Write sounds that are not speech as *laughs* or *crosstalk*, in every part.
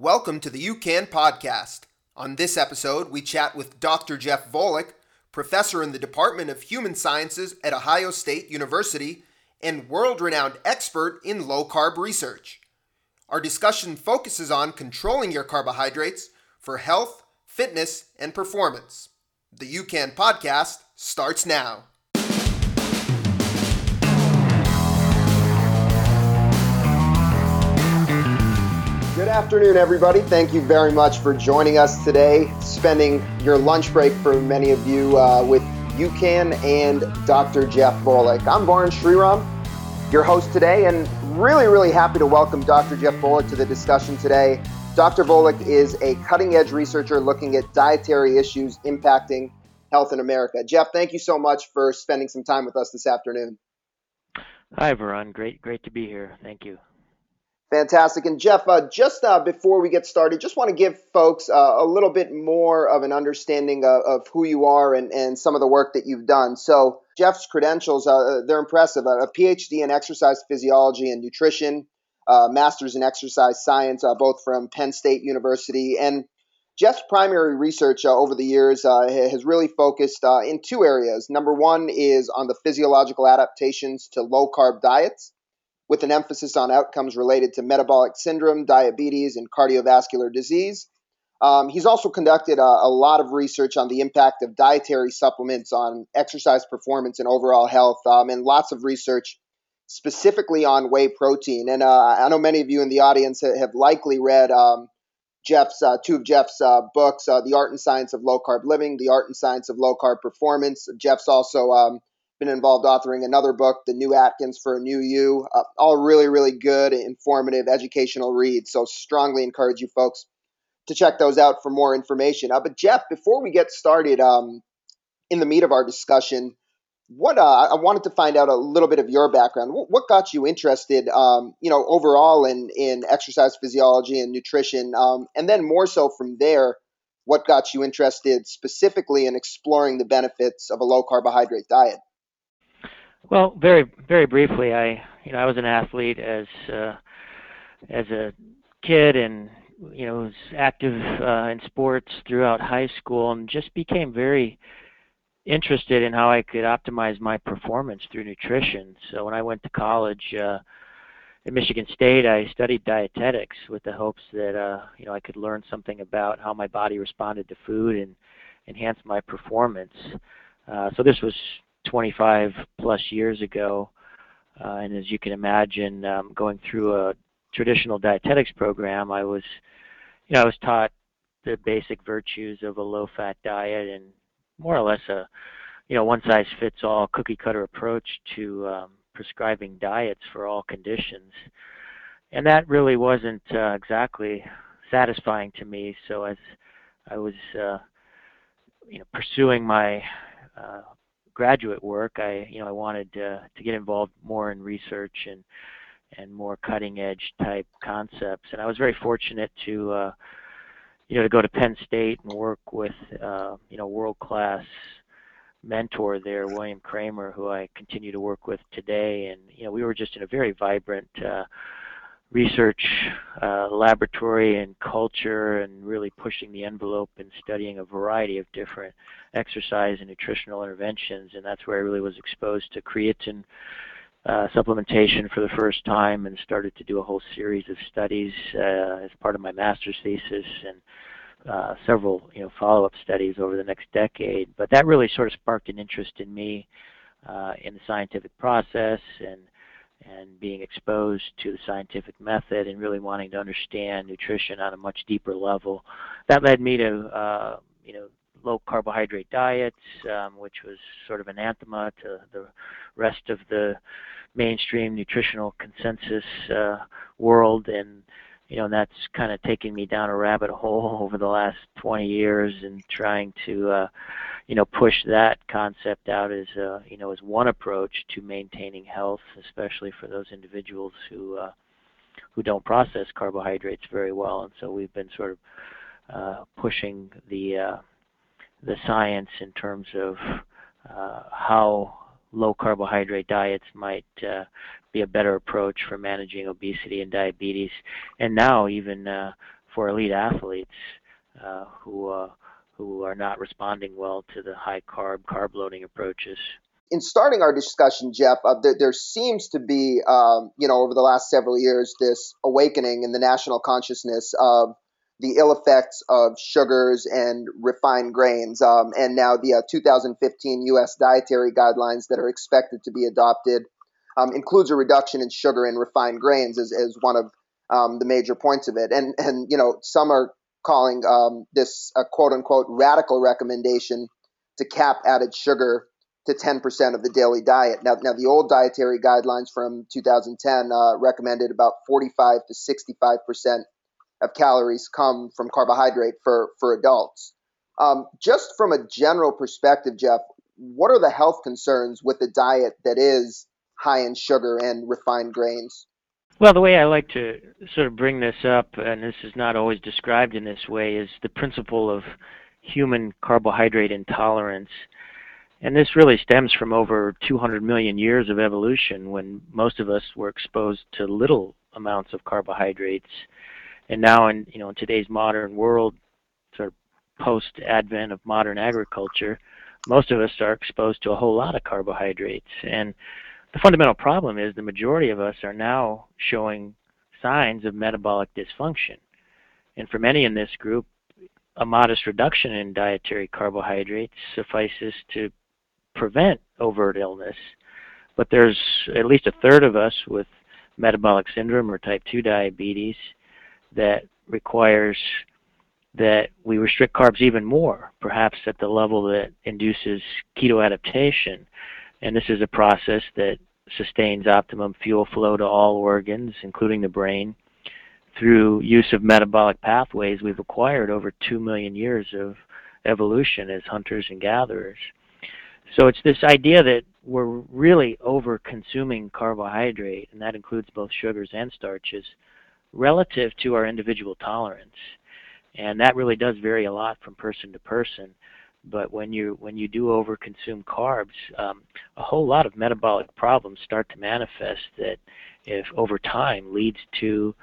Welcome to the UCAN podcast. On this episode, we chat with Dr. Jeff Volek, professor in the Department of Human Sciences at Ohio State University and world renowned expert in low carb research. Our discussion focuses on controlling your carbohydrates for health, fitness, and performance. The UCAN podcast starts now. Good afternoon, everybody. Thank you very much for joining us today, spending your lunch break for many of you uh, with UCAN and Dr. Jeff Volek. I'm Varun Sriram, your host today, and really, really happy to welcome Dr. Jeff Volek to the discussion today. Dr. Volek is a cutting edge researcher looking at dietary issues impacting health in America. Jeff, thank you so much for spending some time with us this afternoon. Hi, Varun. Great, great to be here. Thank you. Fantastic. And Jeff, uh, just uh, before we get started, just want to give folks uh, a little bit more of an understanding of, of, who you are and, and some of the work that you've done. So, Jeff's credentials, uh, they're impressive. A, PhD in exercise physiology and nutrition, uh, master's in exercise science, uh, both from Penn State University. And Jeff's primary research over the years has really focused in two areas. Number one is on the physiological adaptations to low carb diets with an emphasis on outcomes related to metabolic syndrome, diabetes, and cardiovascular disease. Um, he's also conducted a, a, lot of research on the impact of dietary supplements on exercise performance and overall health, um, and lots of research specifically on whey protein. And uh, I know many of you in the audience have likely read um, Jeff's uh, two of Jeff's uh, books, uh, "The Art and Science of Low Carb Living," "The Art and Science of Low Carb Performance." Jeff's also um, been involved authoring another book, The New Atkins for a New You. Uh, all really, really good, informative, educational reads. So strongly encourage you folks to check those out for more information. Uh, but Jeff, before we get started um, in the meat of our discussion, what uh, I wanted to find out a little bit of your background. What, got you interested, um, you know, overall in in exercise physiology and nutrition, um, and then more so from there, what got you interested specifically in exploring the benefits of a low carbohydrate diet? Well, very very briefly, I you know I was an athlete as uh, as a kid and you know was active uh, in sports throughout high school and just became very interested in how I could optimize my performance through nutrition. So when I went to college uh, at Michigan State, I studied dietetics with the hopes that uh, you know I could learn something about how my body responded to food and enhance my performance. Uh, so this was 25 plus years ago. Uh, and as you can imagine, um, going through a traditional dietetics program, I was, you know, I was taught the basic virtues of a low-fat diet and more or less a, you know, one-size-fits-all cookie-cutter approach to um, prescribing diets for all conditions. And that really wasn't uh, exactly satisfying to me. So as I was, uh, you know, pursuing my uh, graduate work, I you know I wanted to, to get involved more in research and and more cutting edge type concepts. And I was very fortunate to uh, you know to go to Penn State and work with uh, you know world class mentor there, William Kraemer, who I continue to work with today. And you know we were just in a very vibrant uh, research uh, laboratory and culture and really pushing the envelope and studying a variety of different exercise and nutritional interventions. And that's where I really was exposed to creatine uh, supplementation for the first time and started to do a whole series of studies uh, as part of my master's thesis and uh, several you know follow-up studies over the next decade. But that really sort of sparked an interest in me uh, in the scientific process and and being exposed to the scientific method and really wanting to understand nutrition on a much deeper level. That led me to, uh, you know, low carbohydrate diets, um, which was sort of anathema to the rest of the mainstream nutritional consensus uh, world. And you know, that's kind of taken me down a rabbit hole *laughs* over the last 20 years and trying to, uh, you know, push that concept out as, uh, you know, as one approach to maintaining health, especially for those individuals who, uh, who don't process carbohydrates very well. And so we've been sort of uh, pushing the, uh, the science in terms of uh, how low carbohydrate diets might uh, be a better approach for managing obesity and diabetes. And now, even uh, for elite athletes uh, who uh, who are not responding well to the high carb carb loading approaches. In starting our discussion, Jeff, uh, there, there, seems to be, um, you know, over the last several years, this awakening in the national consciousness of the ill effects of sugars and refined grains. Um, and now the uh, 2015 U.S. dietary guidelines that are expected to be adopted um, includes a reduction in sugar and refined grains as, as one of um, the major points of it. And and you know some are calling um, this a quote unquote radical recommendation to cap added sugar to 10% of the daily diet. Now, now the old dietary guidelines from 2010 uh, recommended about 45 to 65 percent of calories come from carbohydrate for for adults. Um, just from a general perspective, Jeff, what are the health concerns with a diet that is high in sugar and refined grains? Well, the way I like to sort of bring this up, and this is not always described in this way, is the principle of human carbohydrate intolerance. And this really stems from over 200 million years of evolution when most of us were exposed to little amounts of carbohydrates. And now in you know in today's modern world, sort of post advent of modern agriculture, most of us are exposed to a whole lot of carbohydrates. And the fundamental problem is the majority of us are now showing signs of metabolic dysfunction. And for many in this group, a modest reduction in dietary carbohydrates suffices to prevent overt illness. But there's at least a third of us with metabolic syndrome or type 2 diabetes that requires that we restrict carbs even more, perhaps at the level that induces keto adaptation, and this is a process that sustains optimum fuel flow to all organs, including the brain, through use of metabolic pathways we've acquired over 2 million years of evolution as hunters and gatherers. So it's this idea that we're really over consuming carbohydrate, and that includes both sugars and starches, relative to our individual tolerance. And that really does vary a lot from person to person. But when you when you do overconsume carbs, um, a whole lot of metabolic problems start to manifest that, if over time, leads to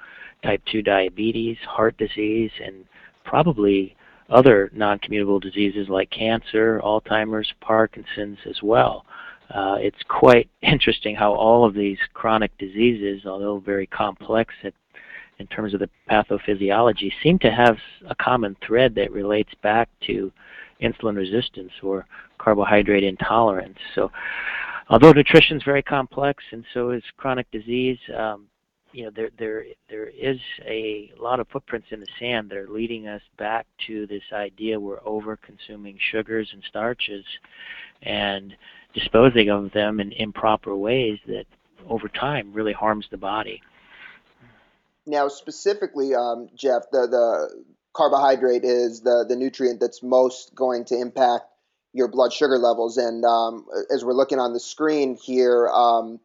type 2 diabetes, heart disease, and probably other non-communicable diseases like cancer, Alzheimer's, Parkinson's as well. Uh, it's quite *laughs* interesting how all of these chronic diseases, although very complex at, in terms of the pathophysiology, seem to have a common thread that relates back to insulin resistance or carbohydrate intolerance. So, although nutrition is very complex and so is chronic disease, um, you know there there there is a lot of footprints in the sand that are leading us back to this idea we're over consuming sugars and starches and disposing of them in improper ways that over time really harms the body. Now, specifically, um, Jeff, the the carbohydrate is the the nutrient that's most going to impact your blood sugar levels. And um, as we're looking on the screen here, um,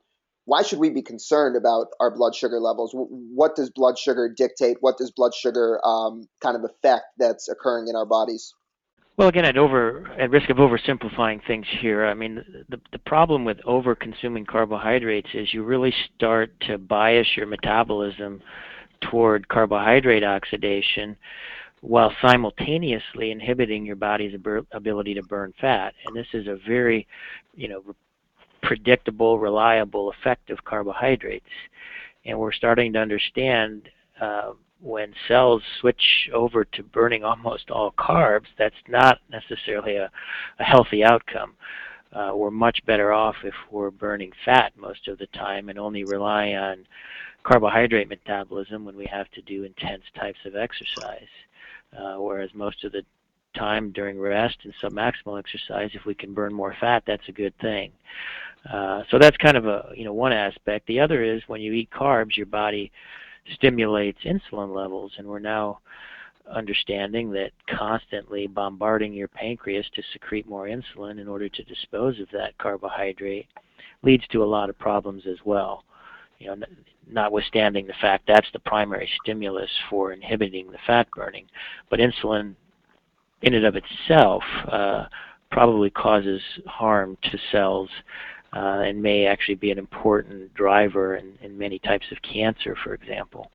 why should we be concerned about our blood sugar levels? What does blood sugar dictate? What does blood sugar um, kind of affect that's occurring in our bodies? Well, again, at over at risk of oversimplifying things here, I mean the the problem with over consuming carbohydrates is you really start to bias your metabolism toward carbohydrate oxidation, while simultaneously inhibiting your body's ability to burn fat. And this is a very, you know, predictable, reliable effect of carbohydrates. And we're starting to understand uh, when cells switch over to burning almost all carbs, that's not necessarily a, a healthy outcome. Uh, we're much better off if we're burning fat most of the time and only rely on carbohydrate metabolism when we have to do intense types of exercise uh, whereas most of the time during rest and submaximal exercise, if we can burn more fat, that's a good thing. Uh, so that's kind of a you know one aspect. The other is when you eat carbs, your body stimulates insulin levels, and we're now understanding that constantly bombarding your pancreas to secrete more insulin in order to dispose of that carbohydrate leads to a lot of problems as well you know, notwithstanding the fact that's the primary stimulus for inhibiting the fat burning. But insulin, in and of itself, uh, probably causes harm to cells uh, and may actually be an important driver in, in many types of cancer, for example.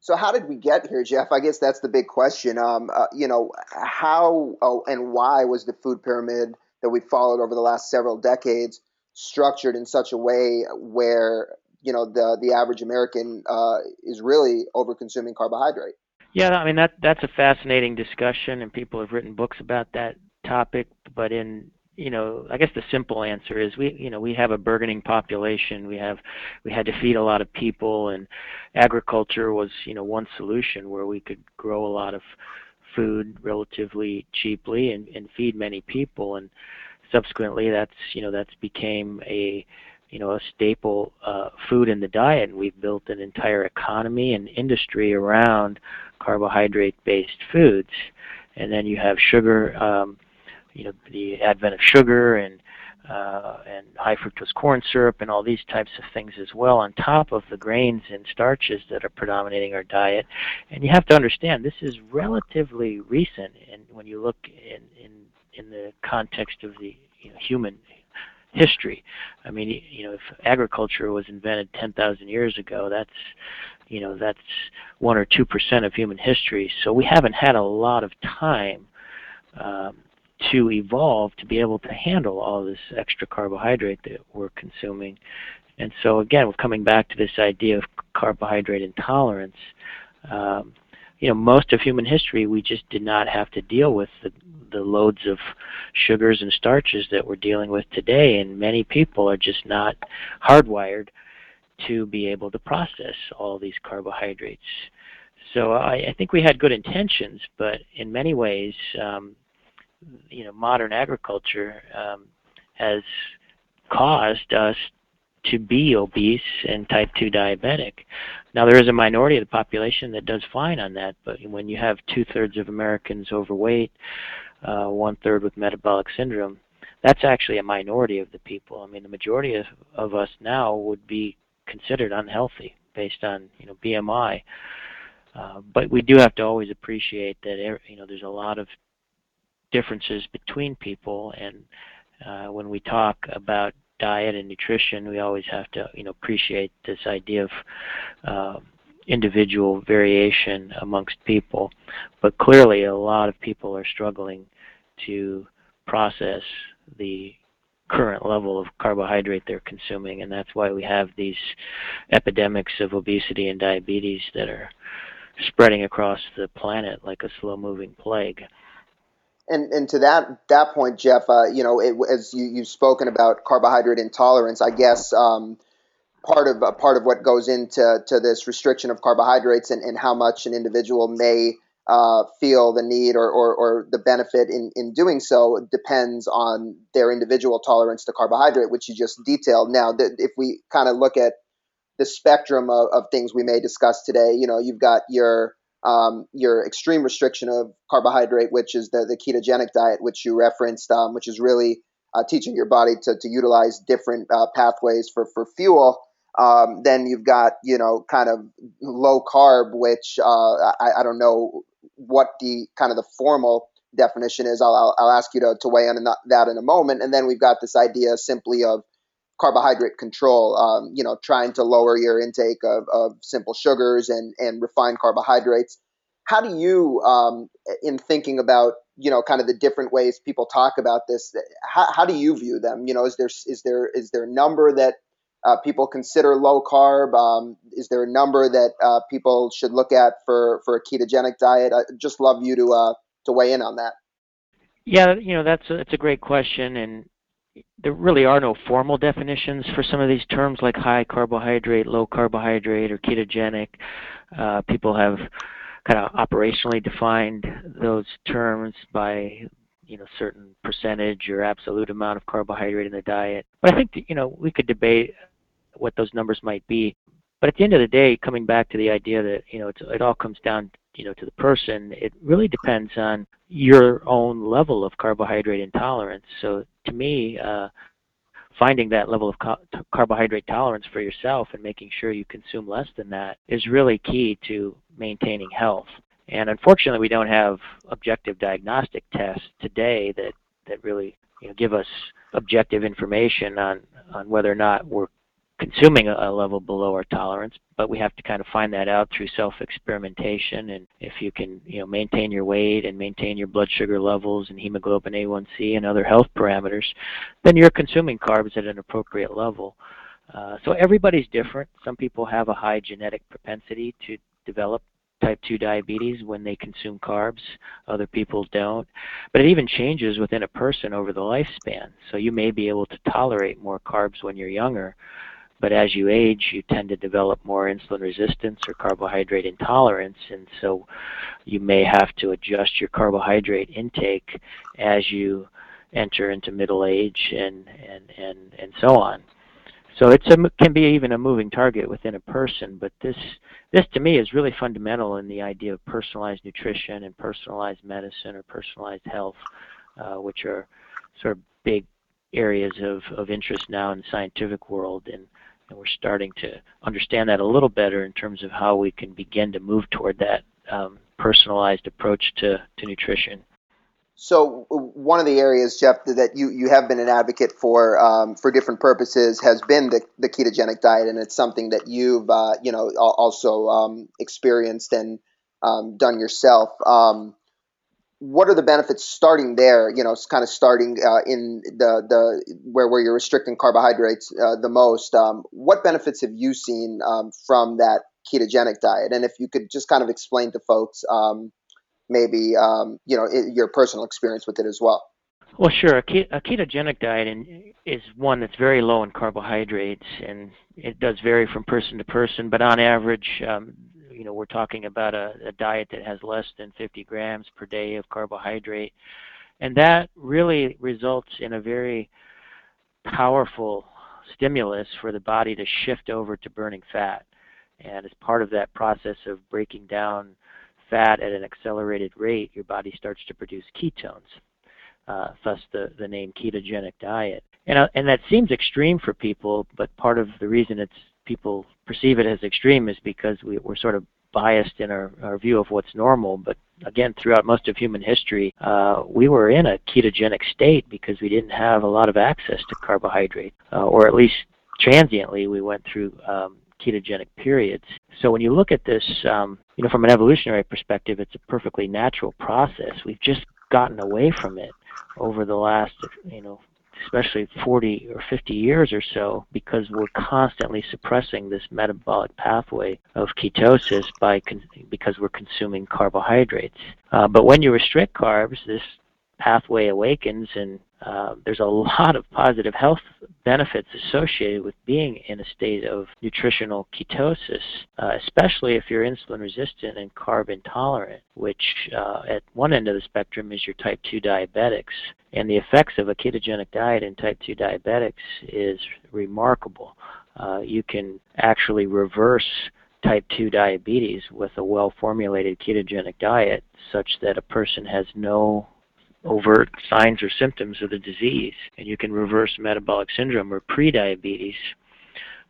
So how did we get here, Jeff? I guess that's the big question. Um, uh, you know, how oh, and why was the food pyramid that we followed over the last several decades structured in such a way where you know the the average American uh, is really over consuming carbohydrate? Yeah, I mean that that's a fascinating discussion, and people have written books about that topic. But in you know, I guess the simple answer is we, you know, we have a burgeoning population. We have, we had to feed a lot of people, and agriculture was, you know, one solution where we could grow a lot of food relatively cheaply and, and feed many people. And subsequently, that's, you know, that's became a, you know, a staple uh, food in the diet. And we've built an entire economy and industry around carbohydrate-based foods. And then you have sugar. Um, you know the advent of sugar and uh, and high fructose corn syrup and all these types of things as well on top of the grains and starches that are predominating our diet. And you have to understand this is relatively recent and when you look in in in the context of the you know, human history. I mean, you know, if agriculture was invented 10,000 years ago, that's you know, that's 1 or 2% of human history. So we haven't had a lot of time um, to evolve to be able to handle all this extra carbohydrate that we're consuming. And so again, we're coming back to this idea of carbohydrate intolerance. Um, you know, most of human history, we just did not have to deal with the, the loads of sugars and starches that we're dealing with today, and many people are just not hardwired to be able to process all these carbohydrates. So I, I think we had good intentions, but in many ways, um, you know modern agriculture um, has caused us to be obese and type 2 diabetic. Now there is a minority of the population that does fine on that, but when you have two-thirds of Americans overweight, uh, one-third with metabolic syndrome, that's actually a minority of the people. I mean, the majority of, of us now would be considered unhealthy based on you know BMI. Uh, but we do have to always appreciate that you know there's a lot of differences between people and uh, when we talk about diet and nutrition we always have to you know appreciate this idea of uh, individual variation amongst people. But clearly a lot of people are struggling to process the current level of carbohydrate they're consuming and that's why we have these epidemics of obesity and diabetes that are spreading across the planet like a slow moving plague and and to that that point, Jeff, uh, you know, it, as you, you've spoken about carbohydrate intolerance, I guess um, part of uh, part of what goes into to this restriction of carbohydrates and, and how much an individual may uh, feel the need or, or, or, the benefit in, in doing so depends on their individual tolerance to carbohydrate, which you just detailed. Now, th- if we kind of look at the spectrum of, of things we may discuss today, you know, you've got your um, your extreme restriction of carbohydrate, which is the, the ketogenic diet, which you referenced, um, which is really uh, teaching your body to, to utilize different uh, pathways for, for fuel. Um, then you've got, you know, kind of low carb, which uh, I, I, don't know what the kind of the formal definition is. I'll, I'll, I'll ask you to, to weigh in on that in a moment. And then we've got this idea simply of carbohydrate control, um, you know, trying to lower your intake of, of simple sugars and, and refined carbohydrates. How do you, um, in thinking about, you know, kind of the different ways people talk about this, how, how do you view them? You know, is there, is there, is there a number that uh, people consider low carb? Um, is there a number that uh, people should look at for, for a ketogenic diet? I'd just love you to, uh, to weigh in on that. Yeah, you know that's a, that's a great question, and there really are no formal definitions for some of these terms like high carbohydrate, low carbohydrate, or ketogenic. Uh, people have kind of operationally defined those terms by you know certain percentage or absolute amount of carbohydrate in the diet. But I think that, you know we could debate what those numbers might be. But at the end of the day, coming back to the idea that you know it all comes down you know to the person, it really depends on your own level of carbohydrate intolerance. So to me, uh, finding that level of co- carbohydrate tolerance for yourself and making sure you consume less than that is really key to maintaining health. And unfortunately, we don't have objective diagnostic tests today that, that really you know, give us objective information on, on whether or not we're consuming a, level below our tolerance, but we have to kind of find that out through self-experimentation. And if you can, you know, maintain your weight and maintain your blood sugar levels and hemoglobin A1C and other health parameters, then you're consuming carbs at an appropriate level. Uh, so everybody's different. Some people have a high genetic propensity to develop type 2 diabetes when they consume carbs. Other people don't. But it even changes within a person over the lifespan. So you may be able to tolerate more carbs when you're younger, but as you age, you tend to develop more insulin resistance or carbohydrate intolerance, and so you may have to adjust your carbohydrate intake as you enter into middle age and and and and so on. So it can be even a moving target within a person, but this this to me is really fundamental in the idea of personalized nutrition and personalized medicine or personalized health, uh, which are sort of big areas of, of interest now in the scientific world. And and we're starting to understand that a little better in terms of how we can begin to move toward that um, personalized approach to, to nutrition. So one of the areas, Jeff, that you, you have been an advocate for um, for different purposes has been the, the ketogenic diet, and it's something that you've uh, you know also um, experienced and um, done yourself. Um, what are the benefits starting there? You know, kind of starting uh, in the the where where you're restricting carbohydrates uh, the most. Um, what benefits have you seen um, from that ketogenic diet? And if you could just kind of explain to folks, um, maybe um, you know it, your personal experience with it as well. Well, sure. A, ketogenic diet is one that's very low in carbohydrates, and it does vary from person to person. But on average, um, you know, we're talking about a, a diet that has less than 50 grams per day of carbohydrate. And that really results in a very powerful stimulus for the body to shift over to burning fat. And as part of that process of breaking down fat at an accelerated rate, your body starts to produce ketones. Uh, thus the, the name ketogenic diet. And, uh, and that seems extreme for people, but part of the reason it's people perceive it as extreme is because we, we're sort of biased in our, our view of what's normal. But again, throughout most of human history, uh, we were in a ketogenic state because we didn't have a lot of access to carbohydrate, uh, or at least transiently we went through um, ketogenic periods. So when you look at this, um, you know, from an evolutionary perspective, it's a perfectly natural process. We've just gotten away from it over the last, you know, especially 40 or 50 years or so, because we're constantly suppressing this metabolic pathway of ketosis by con- because we're consuming carbohydrates. Uh, but when you restrict carbs, this pathway awakens and uh, there's a *laughs* lot of positive health benefits associated with being in a state of nutritional ketosis, uh, especially if you're insulin resistant and carb intolerant, which uh, at one end of the spectrum is your type 2 diabetics. And the effects of a ketogenic diet in type 2 diabetics is remarkable. Uh, you can actually reverse type 2 diabetes with a well formulated ketogenic diet such that a person has no overt signs or symptoms of the disease, and you can reverse metabolic syndrome or prediabetes.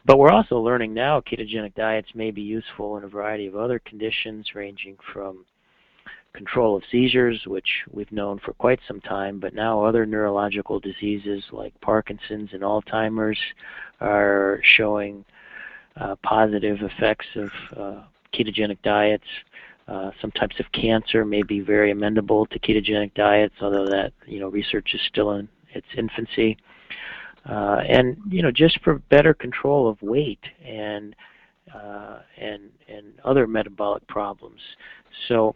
But we're also learning now ketogenic diets may be useful in a variety of other conditions, ranging from control of seizures, which we've known for quite some time, but now other neurological diseases like Parkinson's and Alzheimer's are showing uh, positive effects of uh, ketogenic diets. Uh, some types of cancer may be very amenable to ketogenic diets, although that you know research is still in its infancy. Uh, and you know just for better control of weight and uh, and and other metabolic problems. So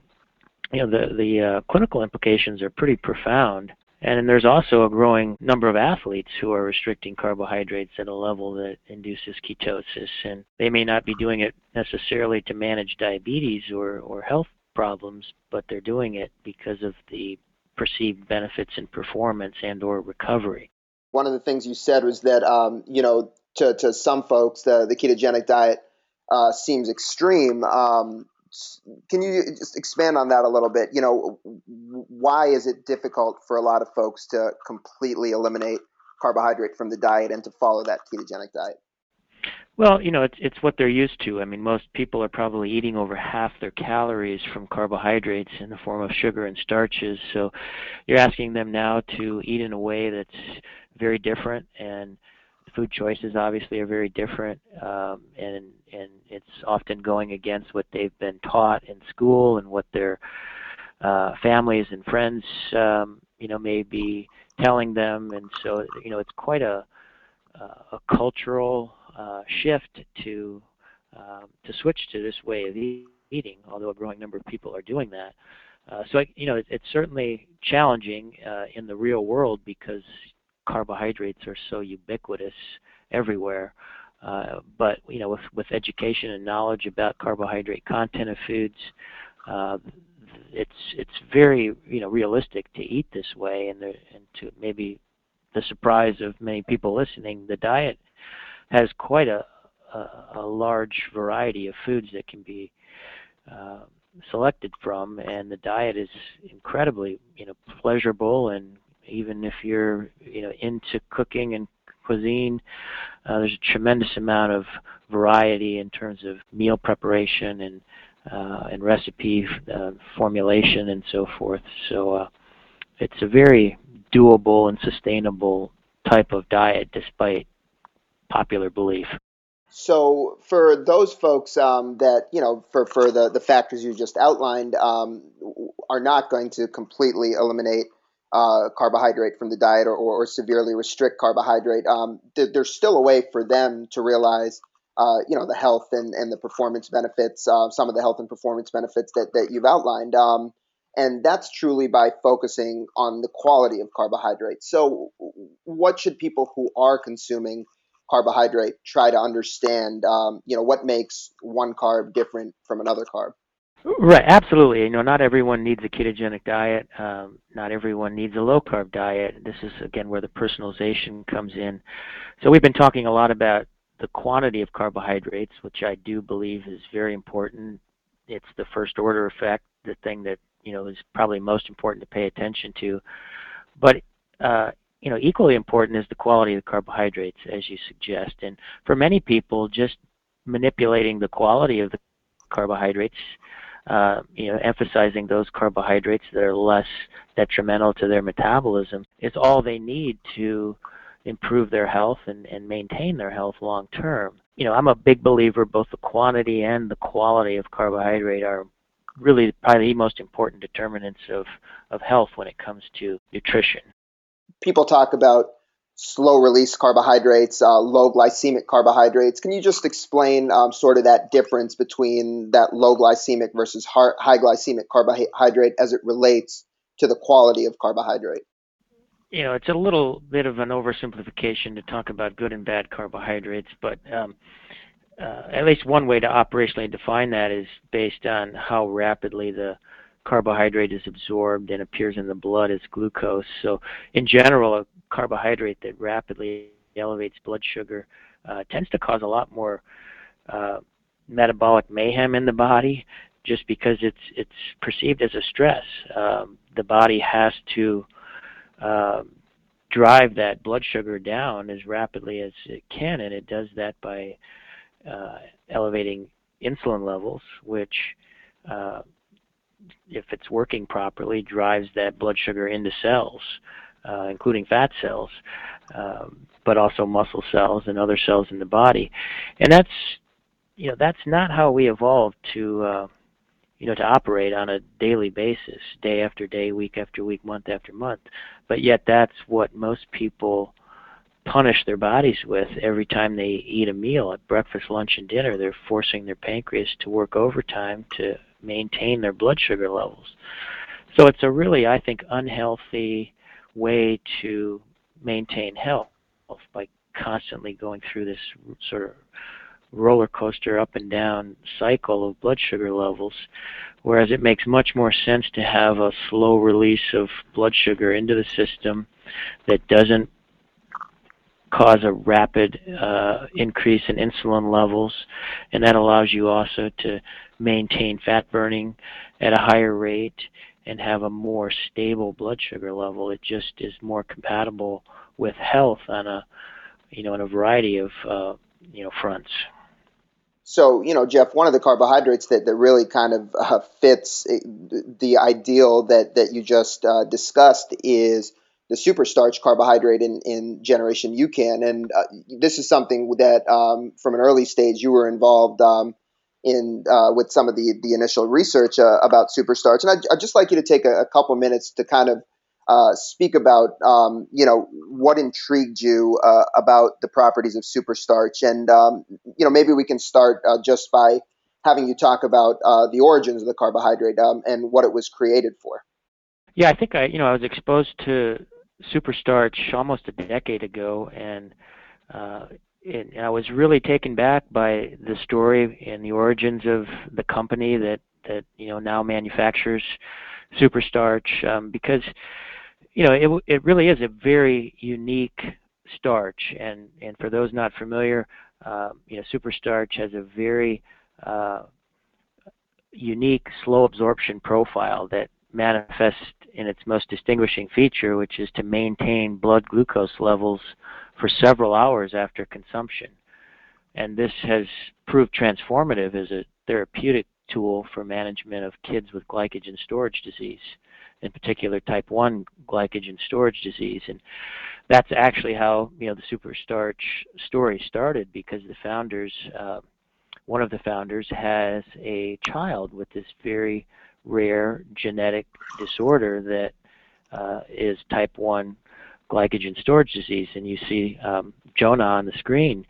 you know the the uh, clinical implications are pretty profound. And there's also a growing number of athletes who are restricting carbohydrates at a level that induces ketosis. And they may not be doing it necessarily to manage diabetes or, or health problems, but they're doing it because of the perceived benefits in performance and or recovery. One of the things you said was that, um, you know, to, to some folks, the, the ketogenic diet uh, seems extreme. Um, can you uh, just expand on that a little bit? You know, why is it difficult for a lot of folks to completely eliminate carbohydrate from the diet and to follow that ketogenic diet? Well, you know, it's it's what they're used to. I mean, most people are probably eating over half their calories from carbohydrates in the form of sugar and starches. So, you're asking them now to eat in a way that's very different and food choices obviously are very different, um, and and it's often going against what they've been taught in school and what their uh, families and friends, um, you know, may be telling them, and so you know, it's quite a a cultural uh, shift to um, to switch to this way of eating. Although a growing number of people are doing that, uh, so I, you know, it, it's certainly challenging uh, in the real world because carbohydrates are so ubiquitous everywhere. Uh, but you know, with, with education and knowledge about carbohydrate content of foods, uh, it's it's very you know realistic to eat this way, and there, and to maybe the surprise of many people listening, the diet has quite a a, a large variety of foods that can be uh, selected from, and the diet is incredibly you know pleasurable and even if you're you know into cooking and cuisine, uh, there's a tremendous amount of variety in terms of meal preparation and uh, and recipe uh, formulation and so forth. So uh, it's a very doable and sustainable type of diet, despite popular belief. So for those folks um, that you know, for for the the factors you just outlined, um, are not going to completely eliminate uh, carbohydrate from the diet or, or, or severely restrict carbohydrate, um, th- there's still a way for them to realize, uh, you know, the health and, and the performance benefits, uh, some of the health and performance benefits that, that you've outlined. Um, and that's truly by focusing on the quality of carbohydrates. So, what should people who are consuming carbohydrate try to understand? Um, you know, what makes one carb different from another carb? Right, absolutely. You know, not everyone needs a ketogenic diet. Um, not everyone needs a low carb diet. This is again where the personalization comes in. So we've been talking a lot about the quantity of carbohydrates, which I do believe is very important. It's the first order effect, the thing that you know is probably most important to pay attention to. But uh, you know, equally important is the quality of the carbohydrates, as you suggest. And for many people, just manipulating the quality of the carbohydrates uh, you know, emphasizing those carbohydrates that are less detrimental to their metabolism is all they need to improve their health and, and maintain their health long term. You know, I'm a big believer both the quantity and the quality of carbohydrate are really probably the most important determinants of, of health when it comes to nutrition. People talk about slow release carbohydrates, uh, low glycemic carbohydrates. Can you just explain um, sort of that difference between that low glycemic versus high glycemic carbohydrate as it relates to the quality of carbohydrate? You know, it's a little bit of an oversimplification to talk about good and bad carbohydrates, but um, uh, at least one way to operationally define that is based on how rapidly the carbohydrate is absorbed and appears in the blood as glucose. So, in general, a carbohydrate that rapidly elevates blood sugar uh, tends to cause a lot more uh, metabolic mayhem in the body, just because it's it's perceived as a stress. Um, the body has to uh, drive that blood sugar down as rapidly as it can, and it does that by uh, elevating insulin levels, which uh, if it's working properly, drives that blood sugar into cells, uh, including fat cells, um, but also muscle cells and other cells in the body. And that's, you know, that's not how we evolved to, uh, you know, to operate on a daily basis, day after day, week after week, month after month. But yet, that's what most people punish their bodies with every time they eat a meal at breakfast, lunch, and dinner. They're forcing their pancreas to work overtime to maintain their blood sugar levels. So it's a really, I think, unhealthy way to maintain health by constantly going through this sort of roller coaster up and down cycle of blood sugar levels, whereas it makes much more sense to have a slow release of blood sugar into the system that doesn't cause a rapid uh, increase in insulin levels, and that allows you also to maintain fat burning at a higher rate and have a more stable blood sugar level. It just is more compatible with health on a you know on a variety of uh, you know fronts. So, you know, Jeff, one of the carbohydrates that, that really kind of uh, fits the ideal that, that you just uh, discussed is the superstarch carbohydrate in, in Generation UCAN. And uh, this is something that um, from an early stage you were involved um, in uh, with some of the, the initial research uh, about superstarch. And I'd, I'd, just like you to take a, a couple minutes to kind of uh, speak about, um, you know, what intrigued you uh, about the properties of superstarch. And, um, you know, maybe we can start uh, just by having you talk about the origins of the carbohydrate um, and what it was created for. Yeah, I think I, you know, I was exposed to Superstarch almost a decade ago, and uh, I was really taken back by the story and the origins of the company that that you know now manufactures Superstarch um, because you know it it really is a very unique starch, and and for those not familiar, uh, you know Superstarch has a very uh, unique slow absorption profile that manifests in its most distinguishing feature, which is to maintain blood glucose levels for several hours after consumption. And this has proved transformative as a therapeutic tool for management of kids with glycogen storage disease, in particular type 1 glycogen storage disease. And that's actually how you know the superstarch story started because the founders, uh, one of the founders, has a child with this very rare genetic disorder that uh, is type 1 glycogen storage disease. And you see um, Jonah on the screen.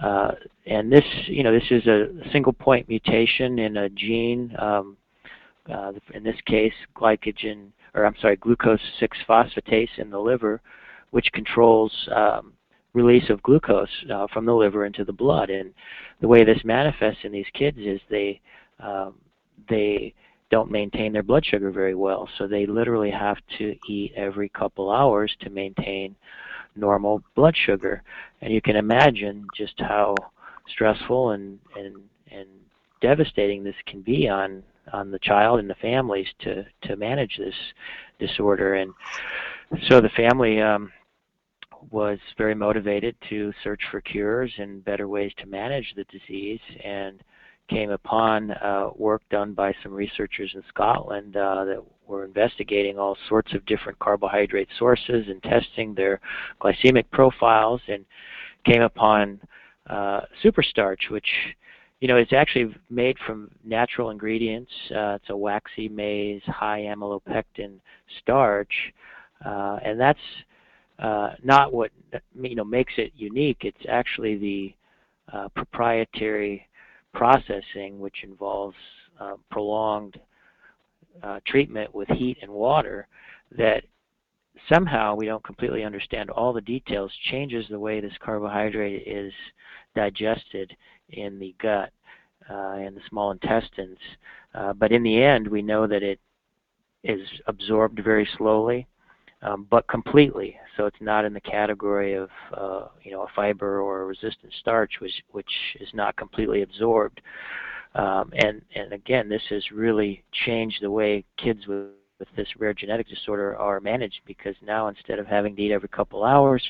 Uh, and this, you know, this is a single point mutation in a gene, um, uh, in this case, glycogen, or I'm sorry, glucose 6 phosphatase in the liver, which controls um, release of glucose uh, from the liver into the blood. And the way this manifests in these kids is they um, they don't maintain their blood sugar very well. So they literally have to eat every couple hours to maintain normal blood sugar. And you can imagine just how stressful and, and, and devastating this can be on, on the child and the families to, to manage this disorder. And so the family um, was very motivated to search for cures and better ways to manage the disease. And came upon uh, work done by some researchers in Scotland uh, that were investigating all sorts of different carbohydrate sources and testing their glycemic profiles and came upon uh, superstarch, which you know is actually made from natural ingredients. Uh, it's a waxy maize, high amylopectin starch, uh, and that's uh, not what you know makes it unique. It's actually the proprietary processing, which involves uh, prolonged uh, treatment with heat and water, that somehow we don't completely understand all the details, changes the way this carbohydrate is digested in the gut uh, and the small intestines. Uh, but in the end, we know that it is absorbed very slowly um, but completely. So it's not in the category of uh, you know a fiber or a resistant starch, which which is not completely absorbed. Um, and and again, this has really changed the way kids with with this rare genetic disorder are managed because now instead of having to eat every couple hours,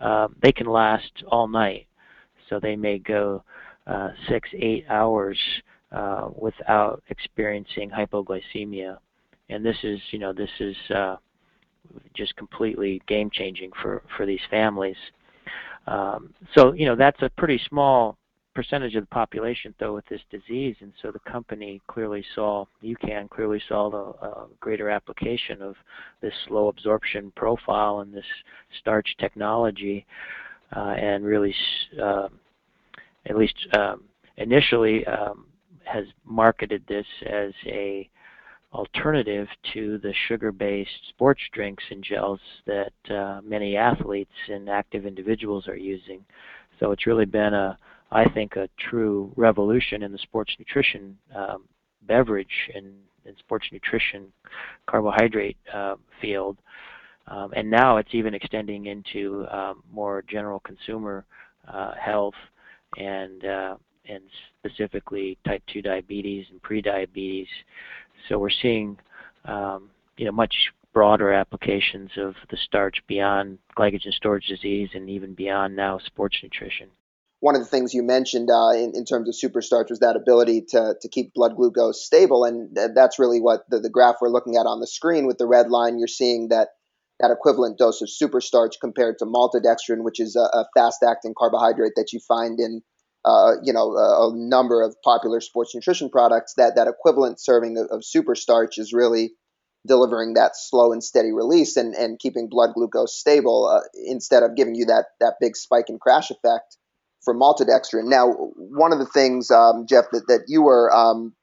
um, they can last all night. So they may go uh, six, eight hours uh, without experiencing hypoglycemia. And this is, you know, this is uh, just completely game changing for for these families. Um, so you know that's a pretty small percentage of the population though with this disease, and so the company clearly saw UCAN clearly saw the uh, greater application of this slow absorption profile and this starch technology, uh, and really uh, at least um, initially um, has marketed this as a alternative to the sugar-based sports drinks and gels that uh, many athletes and active individuals are using. So it's really been a, I think, a true revolution in the sports nutrition um, beverage and, and, sports nutrition carbohydrate uh, field. Um, and now it's even extending into um, more general consumer uh, health and uh, and specifically type 2 diabetes and prediabetes. So we're seeing um, you know much broader applications of the starch beyond glycogen storage disease and even beyond now sports nutrition. One of the things you mentioned uh, in, in terms of superstarch was that ability to, to keep blood glucose stable, and that's really what the, the graph we're looking at on the screen with the red line. You're seeing that that equivalent dose of superstarch compared to maltodextrin, which is a, a fast-acting carbohydrate that you find in uh, you know a, a, number of popular sports nutrition products. That that equivalent serving of, of superstarch is really delivering that slow and steady release and, and keeping blood glucose stable uh, instead of giving you that that big spike and crash effect for maltodextrin. Now, one of the things, um, Jeff, that, that you were um,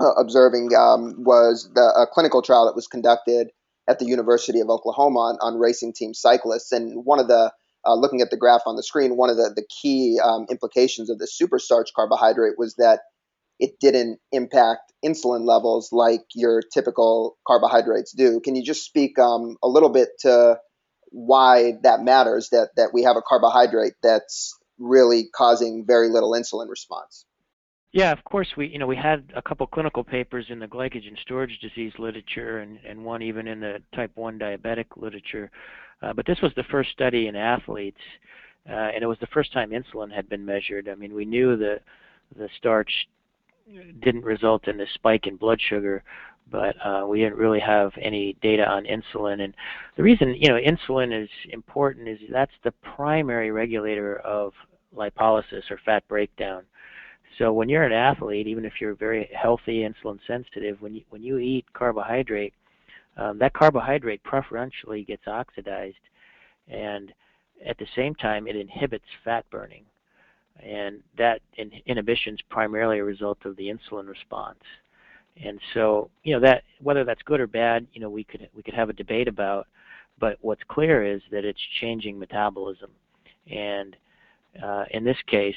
uh, observing um, was the a clinical trial that was conducted at the University of Oklahoma on, on racing team cyclists. And one of the, uh, looking at the graph on the screen, one of the, the key um, implications of the superstarch carbohydrate was that it didn't impact insulin levels like your typical carbohydrates do. Can you just speak um, a little bit to why that matters that, that we have a carbohydrate that's really causing very little insulin response? Yeah, of course. We you know we had a couple clinical papers in the glycogen storage disease literature, and and one even in the type one diabetic literature. Uh, but this was the first study in athletes, uh, and it was the first time insulin had been measured. I mean, we knew that the starch didn't result in this spike in blood sugar, but uh, we didn't really have any data on insulin. And the reason you know insulin is important is that's the primary regulator of lipolysis or fat breakdown. So when you're an athlete, even if you're very healthy, insulin sensitive, when you when you eat carbohydrate, um, that carbohydrate preferentially gets oxidized, and at the same time it inhibits fat burning and that in, inhibition is primarily a result of the insulin response. And so, you know, that whether that's good or bad, you know, we could we could have a debate about. But what's clear is that it's changing metabolism, and uh, in this case,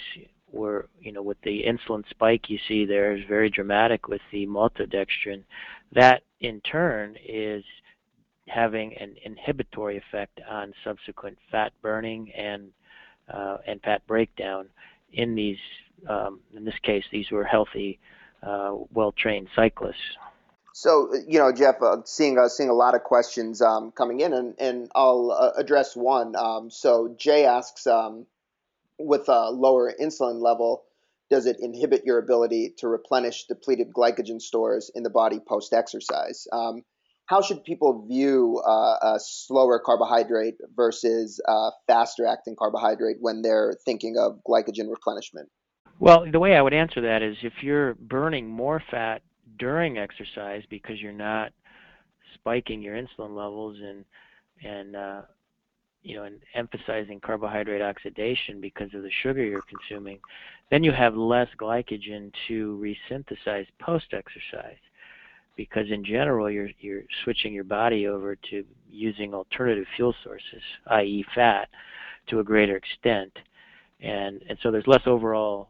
we're you know with the insulin spike you see there is very dramatic with the maltodextrin. That in turn is having an inhibitory effect on subsequent fat burning and uh, and fat breakdown in these, um, in this case, these were healthy, uh, well-trained cyclists. So you know, Jeff, uh, seeing uh, seeing a lot of questions um, coming in, and and I'll uh, address one. Um, so Jay asks, um, with a lower insulin level, does it inhibit your ability to replenish depleted glycogen stores in the body post exercise? Um, how should people view uh, a slower carbohydrate versus a faster acting carbohydrate when they're thinking of glycogen replenishment? Well, the way I would answer that is if you're burning more fat during exercise because you're not spiking your insulin levels and and uh, you know and emphasizing carbohydrate oxidation because of the sugar you're consuming, then you have less glycogen to resynthesize post exercise because in general you're you're switching your body over to using alternative fuel sources, i.e. fat, to a greater extent, and and so there's less overall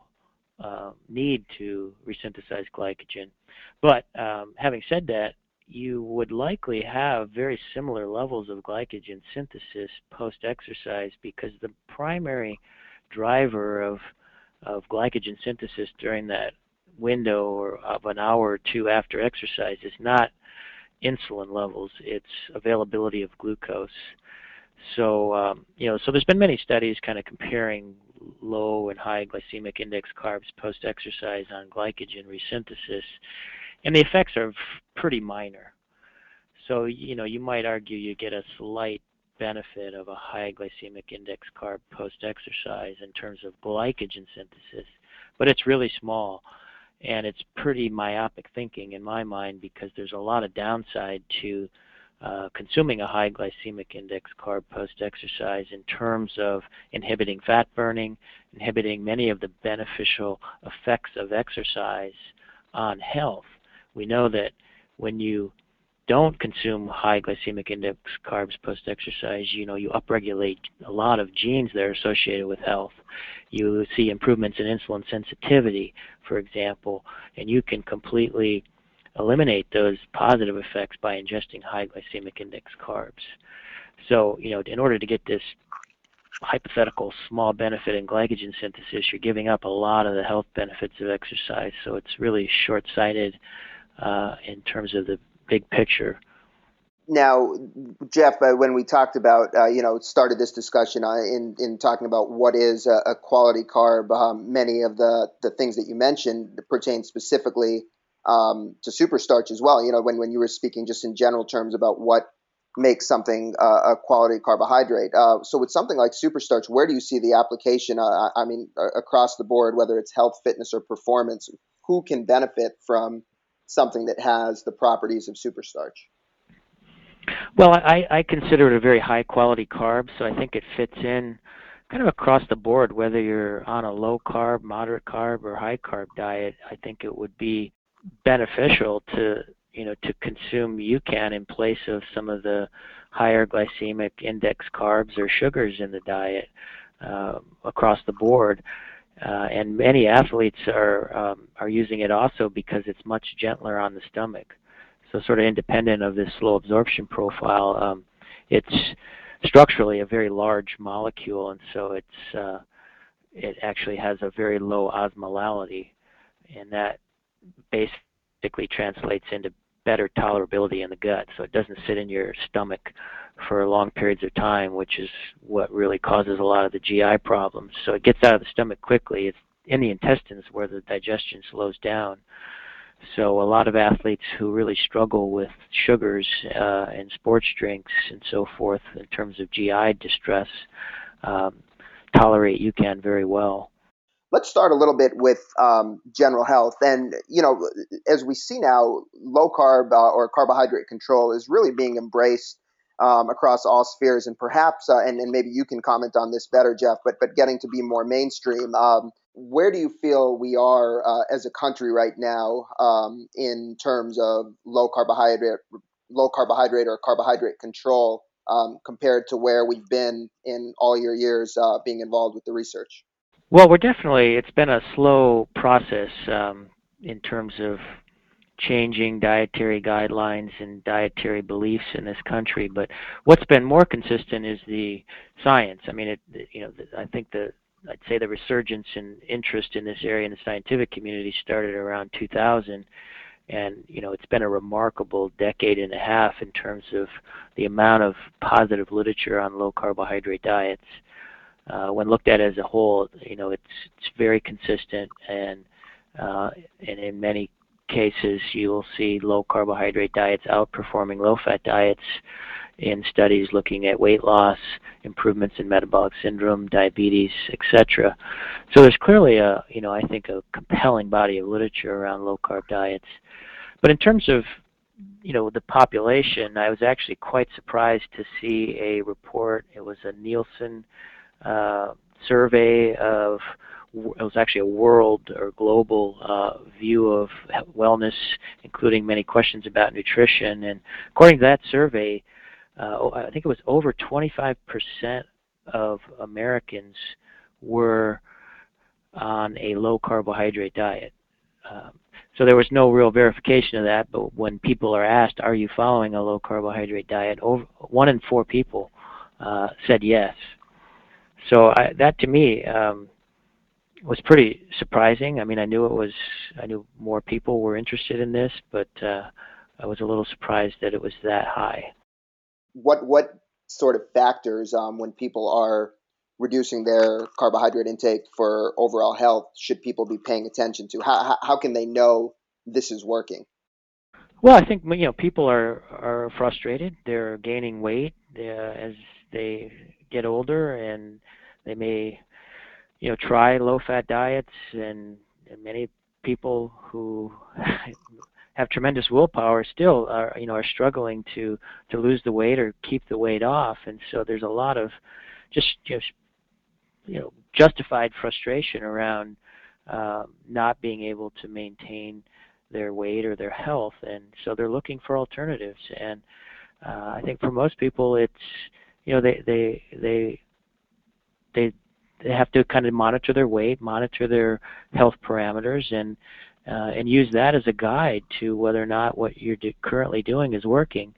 uh, need to resynthesize glycogen. But um, having said that, you would likely have very similar levels of glycogen synthesis post-exercise because the primary driver of of glycogen synthesis during that window of an hour or two after exercise is not insulin levels, it's availability of glucose. So, um, you know, so there's been many studies kind of comparing low and high glycemic index carbs post-exercise on glycogen resynthesis, and the effects are pretty minor. So, you know, you might argue you get a slight benefit of a high glycemic index carb post-exercise in terms of glycogen synthesis, but it's really small and it's pretty myopic thinking in my mind because there's a lot of downside to uh, consuming a high glycemic index carb post exercise in terms of inhibiting fat burning, inhibiting many of the beneficial effects of exercise on health. We know that when you don't consume high glycemic index carbs post exercise, you know, you upregulate a lot of genes that are associated with health. You see improvements in insulin sensitivity, for example, and you can completely eliminate those positive effects by ingesting high glycemic index carbs. So, you know, in order to get this hypothetical small benefit in glycogen synthesis, you're giving up a lot of the health benefits of exercise. So it's really short-sighted uh, in terms of the big picture. Now, Jeff, uh, when we talked about, uh, you know, started this discussion uh, in in talking about what is a, a quality carb, um, many of the the things that you mentioned pertain specifically um, to superstarch as well. You know, when when you were speaking just in general terms about what makes something uh, a quality carbohydrate. Uh, so with something like superstarch, where do you see the application? I mean, across the board, whether it's health, fitness, or performance, who can benefit from something that has the properties of superstarch? Well, I, I consider it a very high quality carb, so I think it fits in kind of across the board, whether you're on a low carb, moderate carb, or high carb diet. I think it would be beneficial to you know to consume UCAN in place of some of the higher glycemic index carbs or sugars in the diet uh, across the board. Uh, and many athletes are um, are using it also because it's much gentler on the stomach. So sort of independent of this slow absorption profile, um, it's structurally a very large molecule, and so it's uh, it actually has a very low osmolality, and that basically translates into better tolerability in the gut. So it doesn't sit in your stomach for long periods of time, which is what really causes a lot of the GI problems. So it gets out of the stomach quickly. It's in the intestines where the digestion slows down. So a lot of athletes who really struggle with sugars uh, and sports drinks and so forth in terms of GI distress um, tolerate UCAN very well. Let's start a little bit with um, general health. And, you know, as we see now, low carb uh, or carbohydrate control is really being embraced um, across all spheres. And perhaps, uh, and, and, maybe you can comment on this better, Jeff, but, but getting to be more mainstream. Um, where do you feel we are uh, as a country right now um, in terms of low carbohydrate, low carbohydrate or carbohydrate control um, compared to where we've been in all your years uh, being involved with the research? Well, we're definitely. It's been a slow process um, in terms of changing dietary guidelines and dietary beliefs in this country. But what's been more consistent is the science. I mean, it. You know, I think the I'd say the resurgence in interest in this area in the scientific community started around 2000 and you know it's been a remarkable decade and a half in terms of the amount of positive literature on low carbohydrate diets uh, when looked at as a whole you know it's it's very consistent and uh, and in many cases you will see low carbohydrate diets outperforming low fat diets in studies looking at weight loss, improvements in metabolic syndrome, diabetes, etc. So there's clearly a, you know, I think a compelling body of literature around low carb diets. But in terms of, you know, the population, I was actually quite surprised to see a report. It was a Nielsen uh, survey of it was actually a world or global uh, view of wellness, including many questions about nutrition. And according to that survey, uh, I think it was over 25% of Americans were on a low carbohydrate diet. Um, so there was no real verification of that, but when people are asked, "Are you following a low carbohydrate diet?" Over one in four people uh, said yes. So I, that to me um, was pretty surprising. I mean, I knew it was, I knew more people were interested in this, but uh, I was a little surprised that it was that high what what sort of factors um, when people are reducing their carbohydrate intake for overall health should people be paying attention to? How how can they know this is working? Well, I think you know people are are frustrated. They're gaining weight uh, as they get older, and they may you know try low fat diets, and, and many people who *laughs* have tremendous willpower still are you know are struggling to to lose the weight or keep the weight off. And so there's a lot of just just you know justified frustration around uh, not being able to maintain their weight or their health. And so they're looking for alternatives. And uh, I think for most people it's you know they they they they they have to kind of monitor their weight, monitor their health parameters, and uh, and use that as a guide to whether or not what you're do- currently doing is working.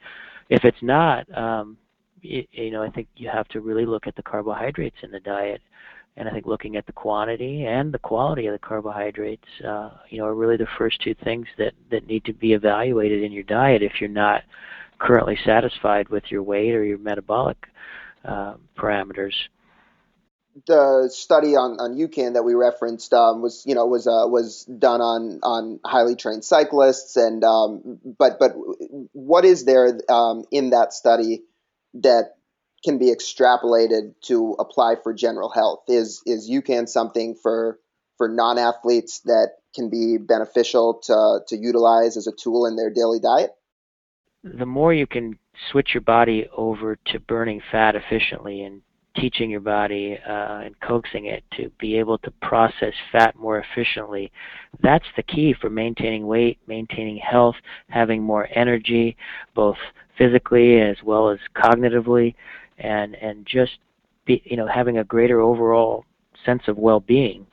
If it's not, um, it, you know, I think you have to really look at the carbohydrates in the diet, and I think looking at the quantity and the quality of the carbohydrates, uh, you know, are really the first two things that that need to be evaluated in your diet if you're not currently satisfied with your weight or your metabolic uh, parameters. the study on, on UCAN that we referenced um, was you know was uh, was done on on highly trained cyclists and um, but but what is there um, in that study that can be extrapolated to apply for general health is is UCAN something for for non athletes that can be beneficial to to utilize as a tool in their daily diet the more you can switch your body over to burning fat efficiently and teaching your body uh, and coaxing it to be able to process fat more efficiently. That's the key for maintaining weight, maintaining health, having more energy, both physically as well as cognitively, and and just be you know having a greater overall sense of well-being.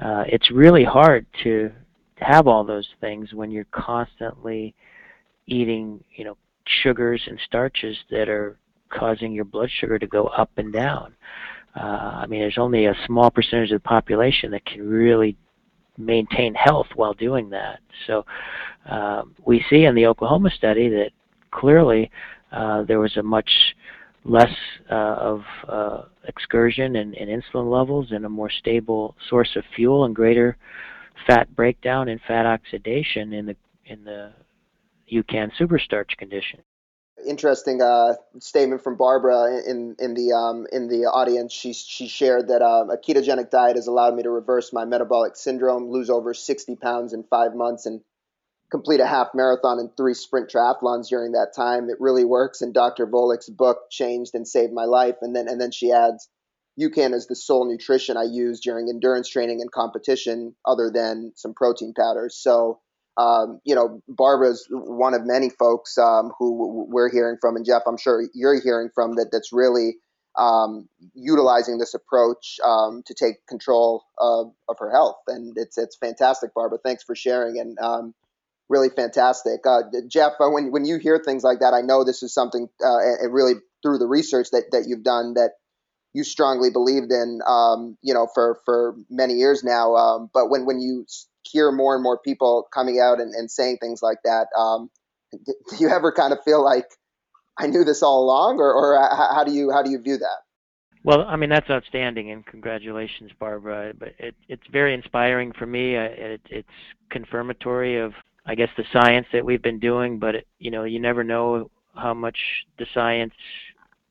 Uh, it's really hard to have all those things when you're constantly eating you know sugars and starches that are causing your blood sugar to go up and down. Uh, I mean, there's only a small percentage of the population that can really maintain health while doing that. So um, we see in the Oklahoma study that clearly uh, there was a much less uh, of uh, excursion and, insulin levels and a more stable source of fuel and greater fat breakdown and fat oxidation in the in the UCAN superstarch condition interesting uh, statement from Barbara in in the um, in the audience. She she shared that um, a ketogenic diet has allowed me to reverse my metabolic syndrome, lose over 60 pounds in five months, and complete a half marathon and three sprint triathlons during that time. It really works, and Dr. Volek's book changed and saved my life. And then and then she adds, UCAN is the sole nutrition I use during endurance training and competition, other than some protein powders. So um, you know, Barbara's one of many folks um, who we're hearing from, and Jeff, I'm sure you're hearing from that. That's really um, utilizing this approach um, to take control of, of, her health, and it's it's fantastic, Barbara. Thanks for sharing, and um, really fantastic, uh, Jeff. Uh, when when you hear things like that, I know this is something, uh, and really through the research that that you've done that you strongly believed in, um, you know, for for many years now. but when when you hear more and more people coming out and, and saying things like that. Um, *laughs* do you ever kind of feel like I knew this all along, or, or how do you how do you view that? Well, I mean that's outstanding, and congratulations, Barbara. But it, it's very inspiring for me. It, it's confirmatory of, I guess, the science that we've been doing. But it, you know, you never know how much the science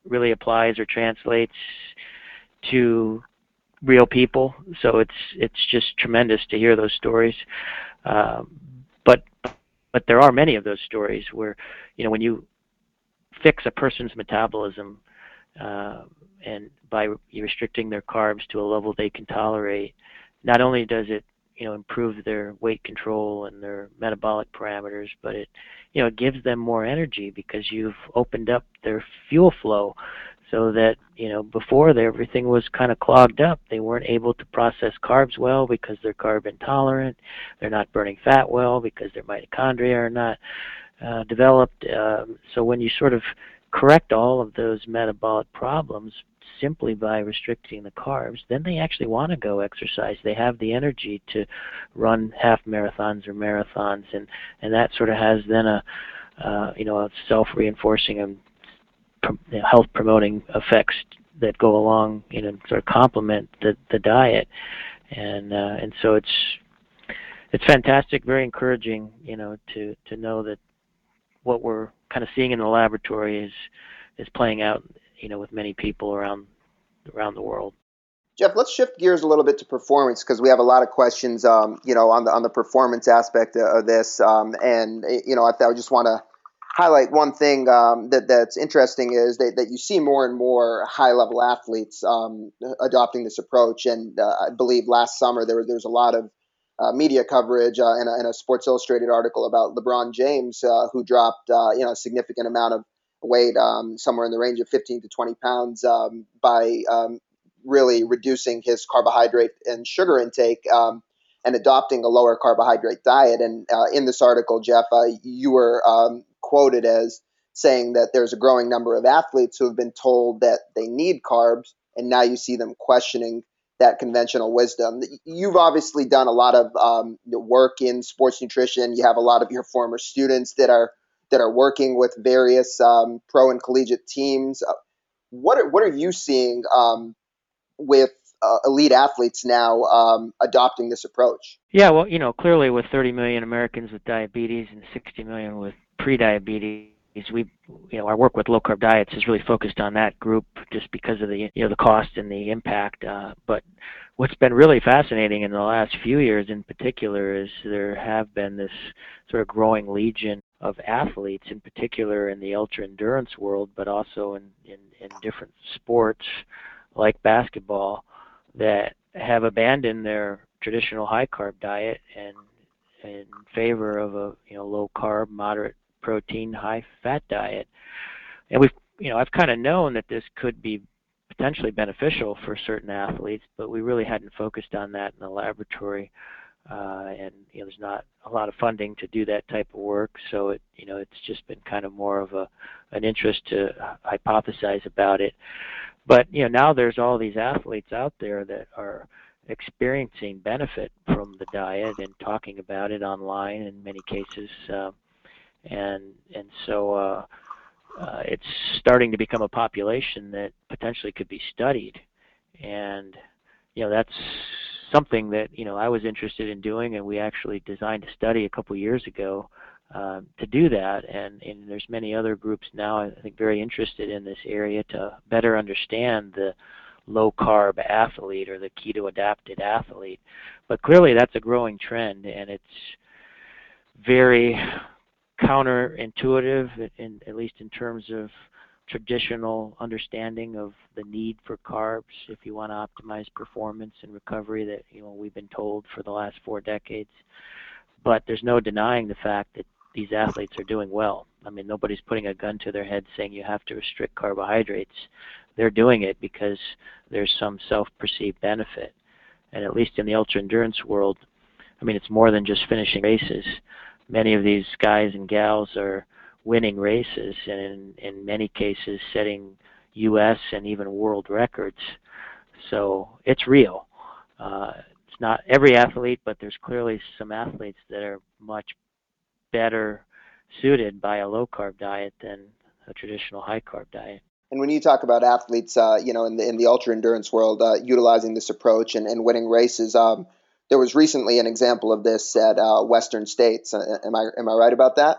really applies or translates to real people. So it's it's just tremendous to hear those stories. Um, but but there are many of those stories where you know when you fix a person's metabolism uh, and by restricting their carbs to a level they can tolerate, not only does it you know improve their weight control and their metabolic parameters, but it you know it gives them more energy because you've opened up their fuel flow so that you know before everything was kind of clogged up they weren't able to process carbs well because they're carb intolerant they're not burning fat well because their mitochondria are not uh, developed um, so when you sort of correct all of those metabolic problems simply by restricting the carbs then they actually want to go exercise. They have the energy to run half marathons or marathons and and that sort of has then a uh, you know a self reinforcing and health promoting effects that go along, you know, sort of complement the the diet, and uh, and so it's it's fantastic, very encouraging, you know, to to know that what we're kind of seeing in the laboratory is is playing out, you know, with many people around around the world. Jeff, let's shift gears a little bit to performance because we have a lot of questions, um, you know, on the on the performance aspect of this, um, and you know, I, I just want to highlight one thing um, that that's interesting is that, that you see more and more high level athletes um, adopting this approach. And uh, I believe last summer there was there was a lot of uh, media coverage uh, in, a, a, Sports Illustrated article about LeBron James, uh, who dropped uh, you know a significant amount of weight, um, somewhere in the range of 15 to 20 pounds, um, by um, really reducing his carbohydrate and sugar intake. Um, and adopting a lower carbohydrate diet. And uh, in this article, Jeff, you were um, quoted as saying that there's a growing number of athletes who have been told that they need carbs, and now you see them questioning that conventional wisdom. You've obviously done a lot of um, work in sports nutrition. You have a lot of your former students that are that are working with various um, pro and collegiate teams. Uh, what are, what are you seeing um, with uh, elite athletes now um, adopting this approach? Yeah, well, you know, clearly with 30 million Americans with diabetes and 60 million with prediabetes, we, you know, our work with low carb diets is really focused on that group just because of the, you know, the cost and the impact. Uh, but what's been really fascinating in the last few years, in particular, is there have been this sort of growing legion of athletes, in particular in the ultra endurance world, but also in, in, in different sports like basketball, that have abandoned their traditional high carb diet and in favor of a you know low carb, moderate protein, high fat diet. And we've you know I've kind of known that this could be potentially beneficial for certain athletes, but we really hadn't focused on that in the laboratory. Uh, and you know, there's not a lot of funding to do that type of work, so it you know it's just been kind of more of a an interest to hypothesize about it. But you know now there's all these athletes out there that are experiencing benefit from the diet and talking about it online in many cases, uh, and and so uh, uh, it's starting to become a population that potentially could be studied, and you know that's something that you know I was interested in doing, and we actually designed a study a couple years ago uh, to do that. And, and there's many other groups now I think very interested in this area to better understand the low carb athlete or the keto adapted athlete. But clearly that's a growing trend, and it's very counterintuitive, in, at least in terms of traditional understanding of the need for carbs if you want to optimize performance and recovery that you know we've been told for the last four decades. But there's no denying the fact that these athletes are doing well. I mean, nobody's putting a gun to their head saying you have to restrict carbohydrates. They're doing it because there's some self-perceived benefit. And at least in the ultra endurance world, I mean, it's more than just finishing races many of these guys and gals are winning races and in, in many cases setting U.S. and even world records. So it's real. Uh, it's not every athlete, but there's clearly some athletes that are much better suited by a low carb diet than a traditional high carb diet. And when you talk about athletes, uh, you know, in the in the ultra endurance world, uh, utilizing this approach and, and winning races, um, there was recently an example of this at uh, Western States. Uh, am I am I right about that?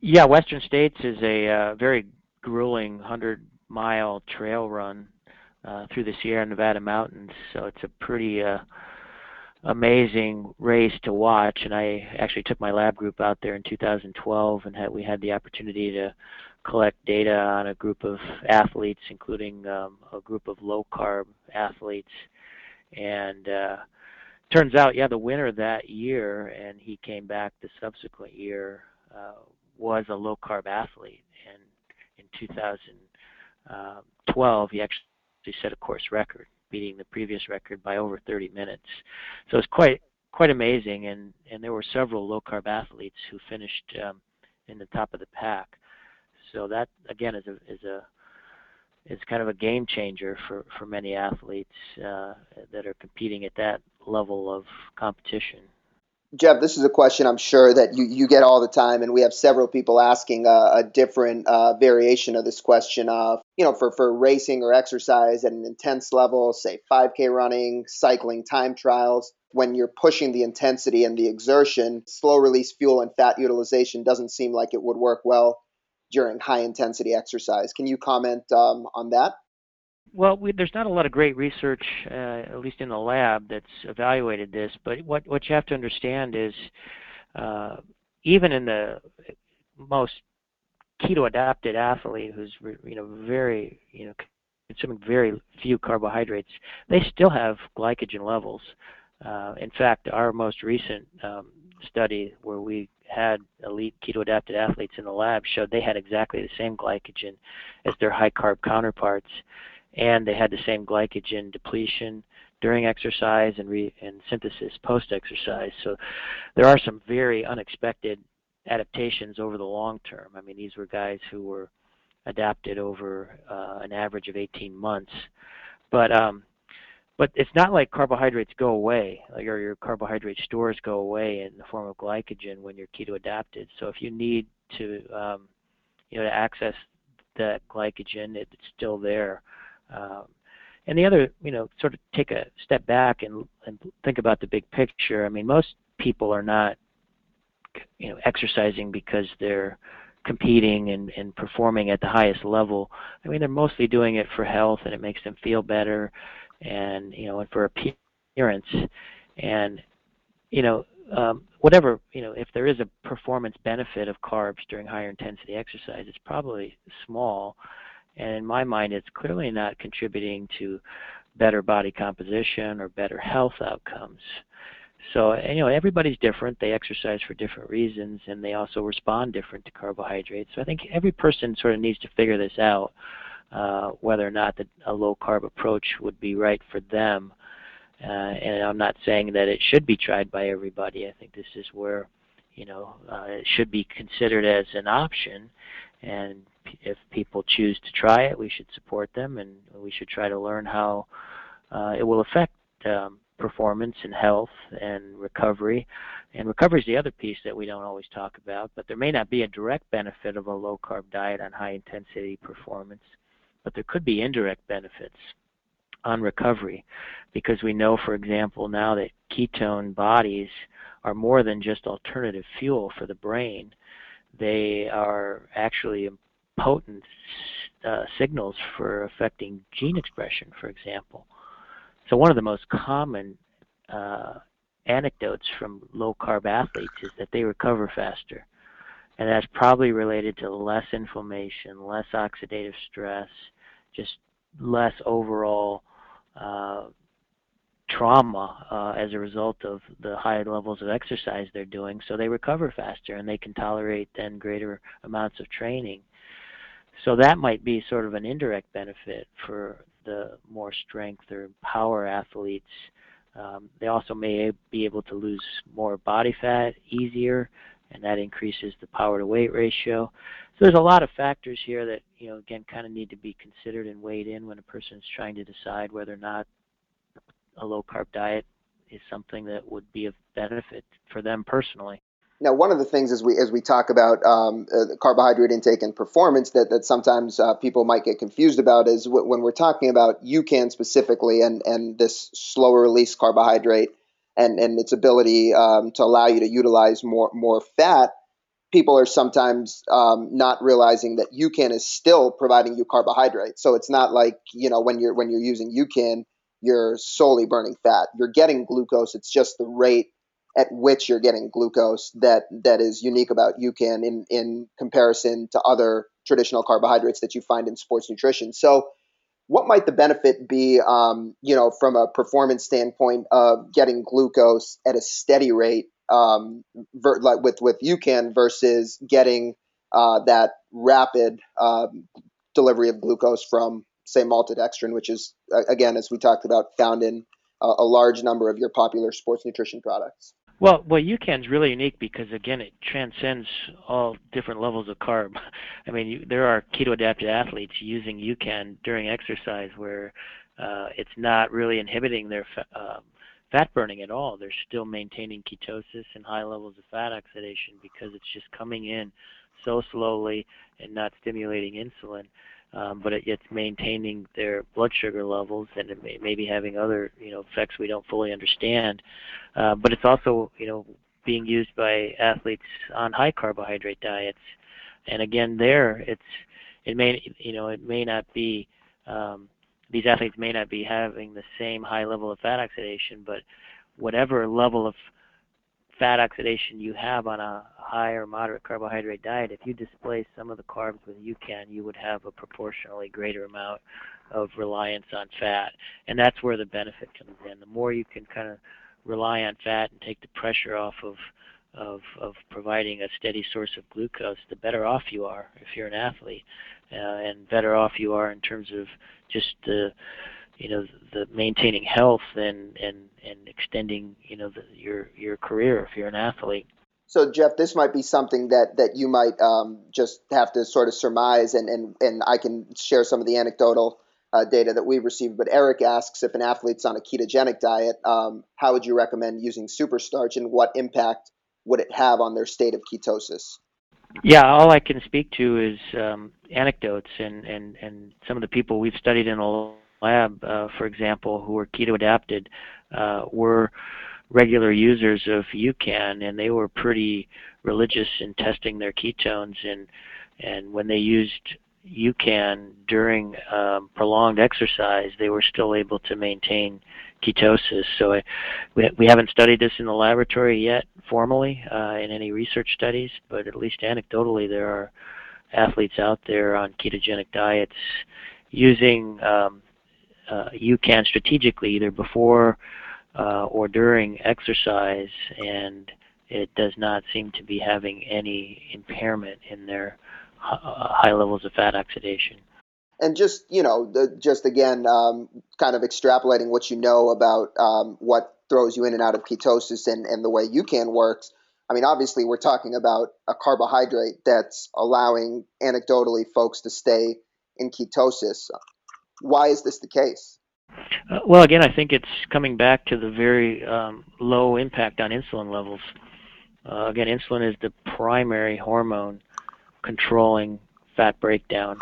Yeah, Western States is a uh, very grueling hundred mile trail run uh, through the Sierra Nevada mountains. So it's a pretty uh, amazing race to watch. And I actually took my lab group out there in 2012, and had, we had the opportunity to collect data on a group of athletes, including um, a group of low carb athletes, and uh, turns out, yeah, the winner that year, and he came back the subsequent year, uh, was a low carb athlete. And in 2012, he actually set a course record, beating the previous record by over 30 minutes. So it's quite quite amazing. And and there were several low carb athletes who finished um, in the top of the pack. So that again is a is a is kind of a game changer for, for many athletes uh, that are competing at that level of competition. Jeff, this is a question I'm sure that you, you get all the time, and we have several people asking a, different uh, variation of this question. Of you know, for, for racing or exercise at an intense level, say 5K running, cycling, time trials, when you're pushing the intensity and the exertion, slow release fuel and fat utilization doesn't seem like it would work well during high intensity exercise. Can you comment um, on that? Well, we, there's not a lot of great research, uh, at least in the lab, that's evaluated this. But what what you have to understand is, uh, even in the most keto adapted athlete, who's you know very you know consuming very few carbohydrates, they still have glycogen levels. Uh, in fact, our most recent um, study, where we had elite keto adapted athletes in the lab, showed they had exactly the same glycogen as their high carb counterparts and they had the same glycogen depletion during exercise and, re- and synthesis post exercise. So there are some very unexpected adaptations over the long term. I mean, these were guys who were adapted over uh, an average of 18 months, but um, but it's not like carbohydrates go away, like or your carbohydrate stores go away in the form of glycogen when you're keto adapted. So if you need to, um, you know, to access that glycogen, it's still there. Um, and the other, you know, sort of take a step back and, and think about the big picture. I mean, most people are not, you know, exercising because they're competing and, and performing at the highest level. I mean, they're mostly doing it for health and it makes them feel better and, you know, and for appearance. And, you know, um, whatever, you know, if there is a performance benefit of carbs during higher intensity exercise, it's probably small. And in my mind, it's clearly not contributing to better body composition or better health outcomes. So you know everybody's different. They exercise for different reasons, and they also respond different to carbohydrates. So I think every person sort of needs to figure this out, uh, whether or not the, a low carb approach would be right for them. Uh, and I'm not saying that it should be tried by everybody. I think this is where you know uh, it should be considered as an option, and if people choose to try it, we should support them, and we should try to learn how uh, it will affect um, performance and health and recovery. And recovery is the other piece that we don't always talk about, but there may not be a direct benefit of a low carb diet on high intensity performance, but there could be indirect benefits on recovery because we know, for example, now that ketone bodies are more than just alternative fuel for the brain. They are actually potent uh, signals for affecting gene expression, for example. So one of the most common uh, anecdotes from low carb athletes is that they recover faster. And that's probably related to less inflammation, less oxidative stress, just less overall uh, trauma uh, as a result of the high levels of exercise they're doing. So they recover faster and they can tolerate then greater amounts of training. So that might be sort of an indirect benefit for the more strength or power athletes. Um, they also may be able to lose more body fat easier, and that increases the power to weight ratio. So there's a lot of factors here that you know again kind of need to be considered and weighed in when a person is trying to decide whether or not a low carb diet is something that would be of benefit for them personally. Now, one of the things as we as we talk about um, uh, carbohydrate intake and performance that that sometimes uh, people might get confused about is w- when we're talking about UCAN specifically and and this slower release carbohydrate and and its ability um, to allow you to utilize more more fat. People are sometimes um, not realizing that UCAN is still providing you carbohydrate. So it's not like you know when you're when you're using UCAN, you're solely burning fat. You're getting glucose. It's just the rate at which you're getting glucose that that is unique about UCAN in in comparison to other traditional carbohydrates that you find in sports nutrition. So, what might the benefit be, um, you know, from a performance standpoint of getting glucose at a steady rate, um, ver- like with with UCAN versus getting uh, that rapid um, delivery of glucose from, say, maltodextrin, which is again, as we talked about, found in a large number of your popular sports nutrition products. Well, well, UCAN's really unique because again, it transcends all different levels of carb. *laughs* I mean, you, there are keto-adapted athletes using UCAN during exercise where uh, it's not really inhibiting their fa- uh, fat burning at all. They're still maintaining ketosis and high levels of fat oxidation because it's just coming in so slowly and not stimulating insulin um, but it, it's maintaining their blood sugar levels and it may, may be having other you know effects we don't fully understand. Uh, but it's also you know being used by athletes on high carbohydrate diets, and again there it's it may you know it may not be um, these athletes may not be having the same high level of fat oxidation, but whatever level of fat oxidation you have on a high or moderate carbohydrate diet, if you displace some of the carbs with UCAN, you would have a proportionally greater amount of reliance on fat. And that's where the benefit comes in. The more you can kind of rely on fat and take the pressure off of of, of providing a steady source of glucose, the better off you are if you're an athlete, uh, and better off you are in terms of just the you know the maintaining health and and and extending you know the, your your career if you're an athlete. So Jeff, this might be something that that you might um, just have to sort of surmise, and and and I can share some of the anecdotal uh, data that we've received. But Eric asks if an athlete's on a ketogenic diet, um, how would you recommend using superstarch, and what impact would it have on their state of ketosis? Yeah, all I can speak to is um, anecdotes and, and, and some of the people we've studied in a lab, uh, for example, who were keto adapted, uh, were regular users of UCAN, and they were pretty religious in testing their ketones. And and when they used UCAN during um, prolonged exercise, they were still able to maintain ketosis. So I, we, we haven't studied this in the laboratory yet formally uh, in any research studies, but at least anecdotally there are athletes out there on ketogenic diets using um, uh, can strategically either before uh, or during exercise, and it does not seem to be having any impairment in their uh, high levels of fat oxidation. And just you know the, just again um, kind of extrapolating what you know about um, what throws you in and out of ketosis and, and the way UCAN works i mean obviously we're talking about a carbohydrate that's allowing anecdotally folks to stay in ketosis why is this the case uh, well again i think it's coming back to the very um, low impact on insulin levels uh, again insulin is the primary hormone controlling fat breakdown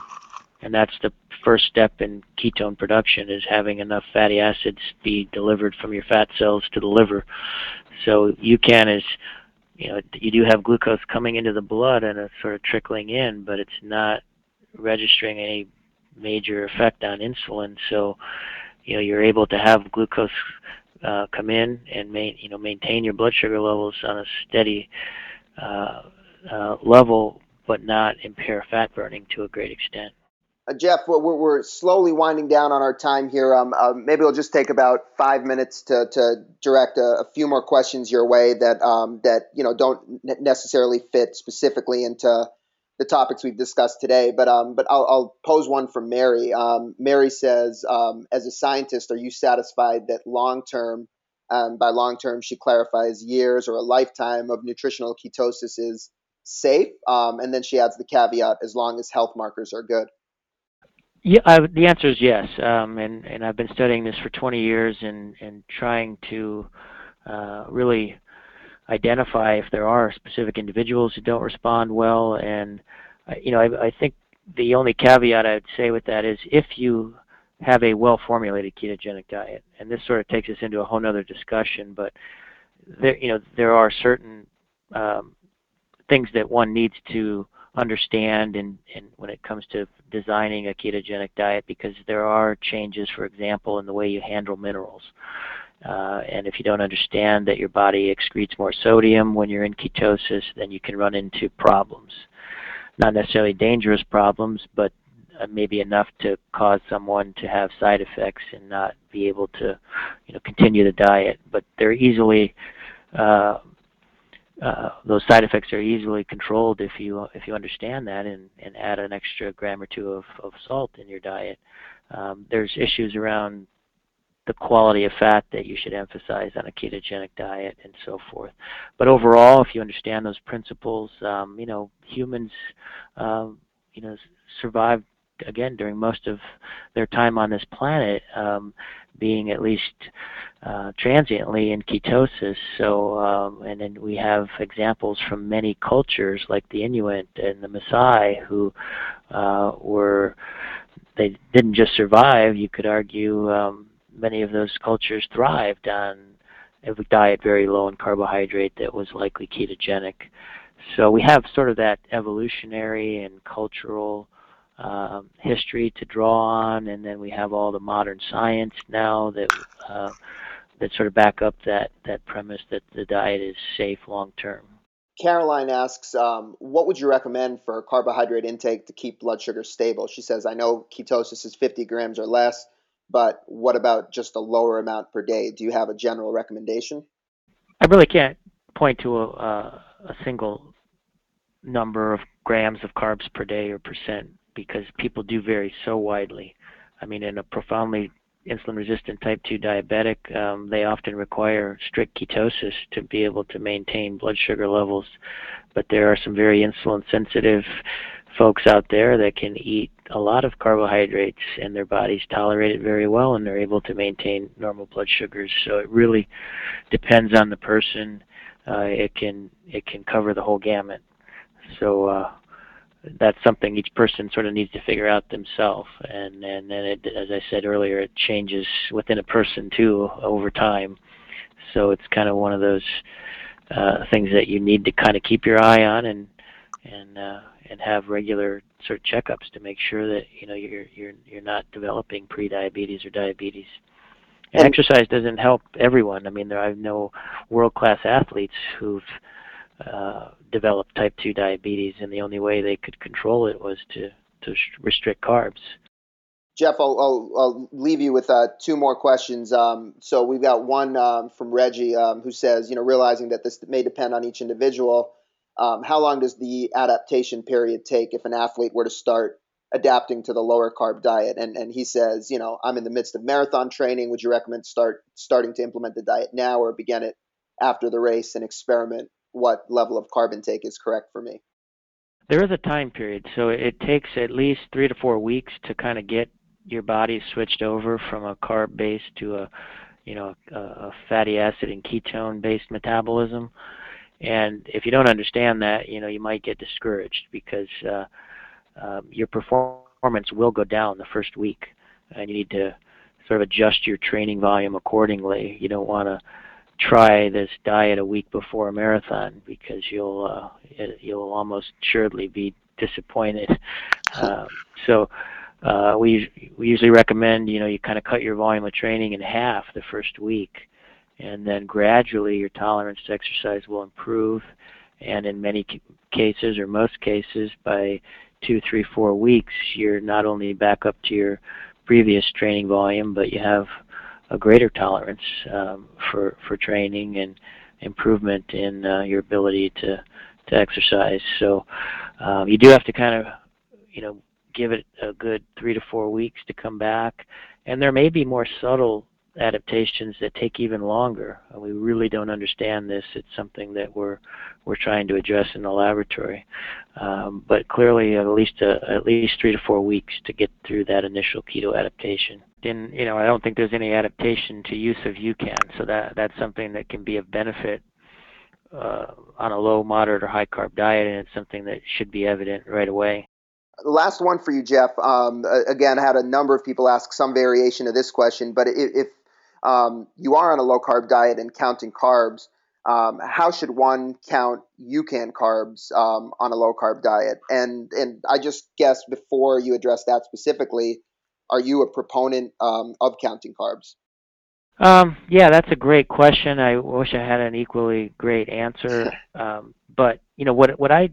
and that's the first step in ketone production is having enough fatty acids be delivered from your fat cells to the liver. So UCAN is, you know, you do have glucose coming into the blood and it's sort of trickling in, but it's not registering any major effect on insulin. So, you know, you're able to have glucose uh, come in and main, you know maintain your blood sugar levels on a steady uh, uh, level, but not impair fat burning to a great extent. Uh, Jeff, we're, we're, slowly winding down on our time here. Um, uh, maybe we'll just take about five minutes to, to direct a, a few more questions your way that um, that you know don't necessarily fit specifically into the topics we've discussed today. But um, but I'll, I'll, pose one for Mary. Um, Mary says, um, as a scientist, are you satisfied that long term, um, by long term, she clarifies years or a lifetime of nutritional ketosis is safe? and then she adds the caveat, as long as health markers are good. Yeah, I, the answer is yes, um, and and I've been studying this for 20 years and and trying to uh, really identify if there are specific individuals who don't respond well, and uh, you know I, I think the only caveat I'd say with that is if you have a well-formulated ketogenic diet, and this sort of takes us into a whole other discussion, but there you know there are certain um, things that one needs to understand and, and when it comes to designing a ketogenic diet because there are changes, for example, in the way you handle minerals. Uh, and if you don't understand that your body excretes more sodium when you're in ketosis, then you can run into problems. Not necessarily dangerous problems, but uh, maybe enough to cause someone to have side effects and not be able to, you know, continue the diet. But they're easily uh, uh, those side effects are easily controlled if you if you understand that and, and add an extra gram or two of, of salt in your diet. Um, there's issues around the quality of fat that you should emphasize on a ketogenic diet and so forth. But overall, if you understand those principles, um, you know humans, um, you know, survive again during most of their time on this planet, um, being at least uh, transiently in ketosis. So, um, and then we have examples from many cultures, like the Inuit and the Maasai, who uh, were they didn't just survive. You could argue um, many of those cultures thrived on a diet very low in carbohydrate that was likely ketogenic. So we have sort of that evolutionary and cultural um, history to draw on, and then we have all the modern science now that uh, that sort of back up that that premise that the diet is safe long term. Caroline asks, um, what would you recommend for carbohydrate intake to keep blood sugar stable? She says, I know ketosis is 50 grams or less, but what about just a lower amount per day? Do you have a general recommendation? I really can't point to a, a single number of grams of carbs per day or percent because people do vary so widely. I mean, in a profoundly insulin resistant type 2 diabetic, um, they often require strict ketosis to be able to maintain blood sugar levels. But there are some very insulin sensitive folks out there that can eat a lot of carbohydrates and their bodies tolerate it very well and they're able to maintain normal blood sugars. So it really depends on the person. Uh, it can it can cover the whole gamut. So uh, that's something each person sort of needs to figure out themselves. And and then, it, as I said earlier, it changes within a person too over time. So it's kind of one of those uh, things that you need to kind of keep your eye on and and uh, and have regular sort of checkups to make sure that you know you're you're you're not developing prediabetes or diabetes. And, exercise doesn't help everyone. I mean, there I know world-class athletes who've uh, developed type 2 diabetes, and the only way they could control it was to to restrict carbs. Jeff, I'll, I'll, I'll leave you with uh, two more questions. Um, so we've got one um, from Reggie um, who says, you know, realizing that this may depend on each individual, um, how long does the adaptation period take if an athlete were to start adapting to the lower carb diet? And and he says, you know, I'm in the midst of marathon training. Would you recommend start starting to implement the diet now or begin it after the race and experiment what level of carb intake is correct for me? There is a time period, so it takes at least three to four weeks to kind of get your body switched over from a carb base to a you know a, a fatty acid and ketone based metabolism and if you don't understand that, you know, you might get discouraged because uh, um, your performance will go down the first week, and you need to sort of adjust your training volume accordingly. You don't want to try this diet a week before a marathon because you'll uh, you'll almost surely be disappointed. *laughs* Um, so uh, we we usually recommend you know you kind of cut your volume of training in half the first week, and then gradually your tolerance to exercise will improve and in many cases or most cases by two three four weeks you're not only back up to your previous training volume but you have a greater tolerance um, for for training and improvement in uh, your ability to to exercise. So um, you do have to kind of you know give it a good three to four weeks to come back. And there may be more subtle adaptations that take even longer. We really don't understand this. It's something that we're we're trying to address in the laboratory. Um, but clearly, at least a, uh, at least three to four weeks to get through that initial keto adaptation. And you know, I don't think there's any adaptation to use of UCAN, so that that's something that can be of benefit uh, on a low, moderate, or high carb diet, and it's something that should be evident right away last one for you, Jeff. Um, again, I had a number of people ask some variation of this question, but if um, you are on a low carb diet and counting carbs, um, how should one count UCAN carbs um, on a low carb diet? And and I just guess before you address that specifically, are you a proponent um, of counting carbs? Um, yeah, that's a great question. I wish I had an equally great answer. *laughs* Um, but you know what what I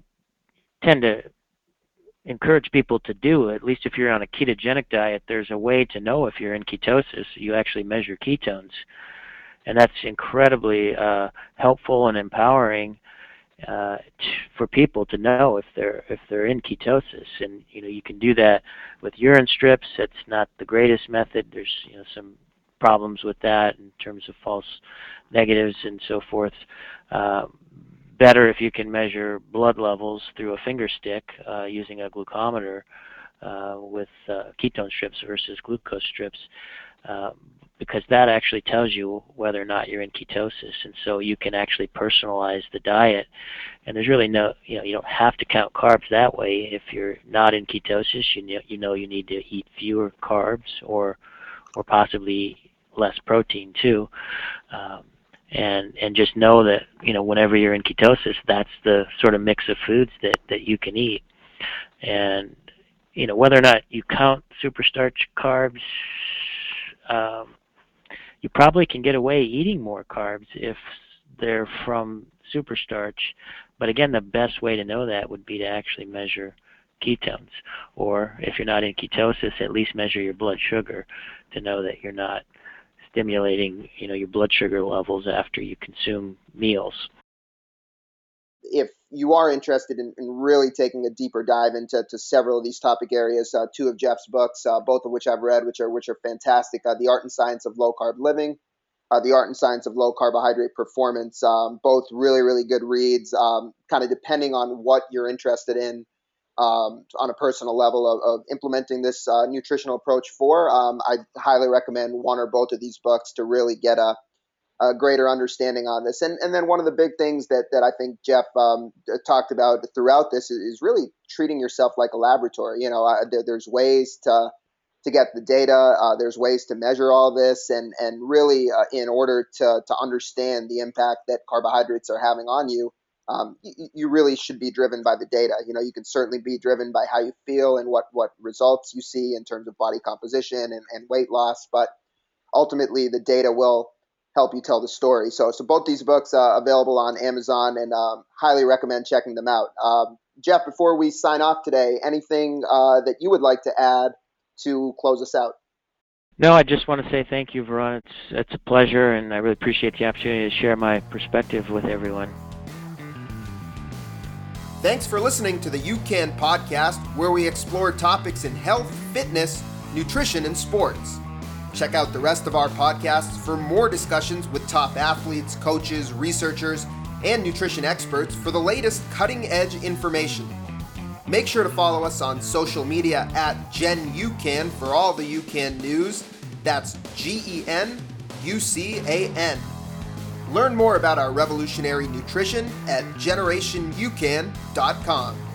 tend to encourage people to do, at least if you're on a ketogenic diet, there's a way to know if you're in ketosis. You actually measure ketones. And that's incredibly uh, helpful and empowering uh, t- for people to know if they're if they're in ketosis. And you know you can do that with urine strips. That's not the greatest method. There's you know some problems with that in terms of false negatives and so forth. Uh, better if you can measure blood levels through a finger stick uh, using a glucometer uh, with uh, ketone strips versus glucose strips, uh, because that actually tells you whether or not you're in ketosis, and so you can actually personalize the diet. And there's really no, you know, you don't have to count carbs that way. If you're not in ketosis, you know, you know you need to eat fewer carbs or, or possibly less protein too. Um, and and just know that you know whenever you're in ketosis that's the sort of mix of foods that that you can eat. And you know whether or not you count superstarch carbs um, you probably can get away eating more carbs if they're from superstarch. But again the best way to know that would be to actually measure ketones. Or if you're not in ketosis at least measure your blood sugar to know that you're not stimulating you know your blood sugar levels after you consume meals. If you are interested in, in really taking a deeper dive into several of these topic areas, uh, two of Jeff's books, uh, both of which I've read, which are which are fantastic, uh, "The Art and Science of Low Carb Living," uh, "The Art and Science of Low Carbohydrate Performance." Um, both really really good reads. Um, kind of depending on what you're interested in um, on a personal level of, of implementing this uh, nutritional approach for, um, I highly recommend one or both of these books to really get a a greater understanding on this. And and then one of the big things that that I think Jeff um, talked about throughout this is, is, really treating yourself like a laboratory. You know, uh, there, there's ways to to get the data. Uh, there's ways to measure all this, and and really, uh, in order to to understand the impact that carbohydrates are having on you, um, you, you, really should be driven by the data. You know, you can certainly be driven by how you feel and what what results you see in terms of body composition and, and weight loss, but ultimately the data will help you tell the story. So, so both these books uh, available on Amazon, and um, highly recommend checking them out. Um, Jeff, before we sign off today, anything uh, that you would like to add to close us out? No, I just want to say thank you, Veron. It's it's a pleasure, and I really appreciate the opportunity to share my perspective with everyone. Thanks for listening to the UCAN podcast, where we explore topics in health, fitness, nutrition, and sports. Check out the rest of our podcasts for more discussions with top athletes, coaches, researchers, and nutrition experts for the latest cutting edge information. Make sure to follow us on social media at GenUCAN for all the UCAN news. That's G E N U C A N. Learn more about our revolutionary nutrition at generationucan.com.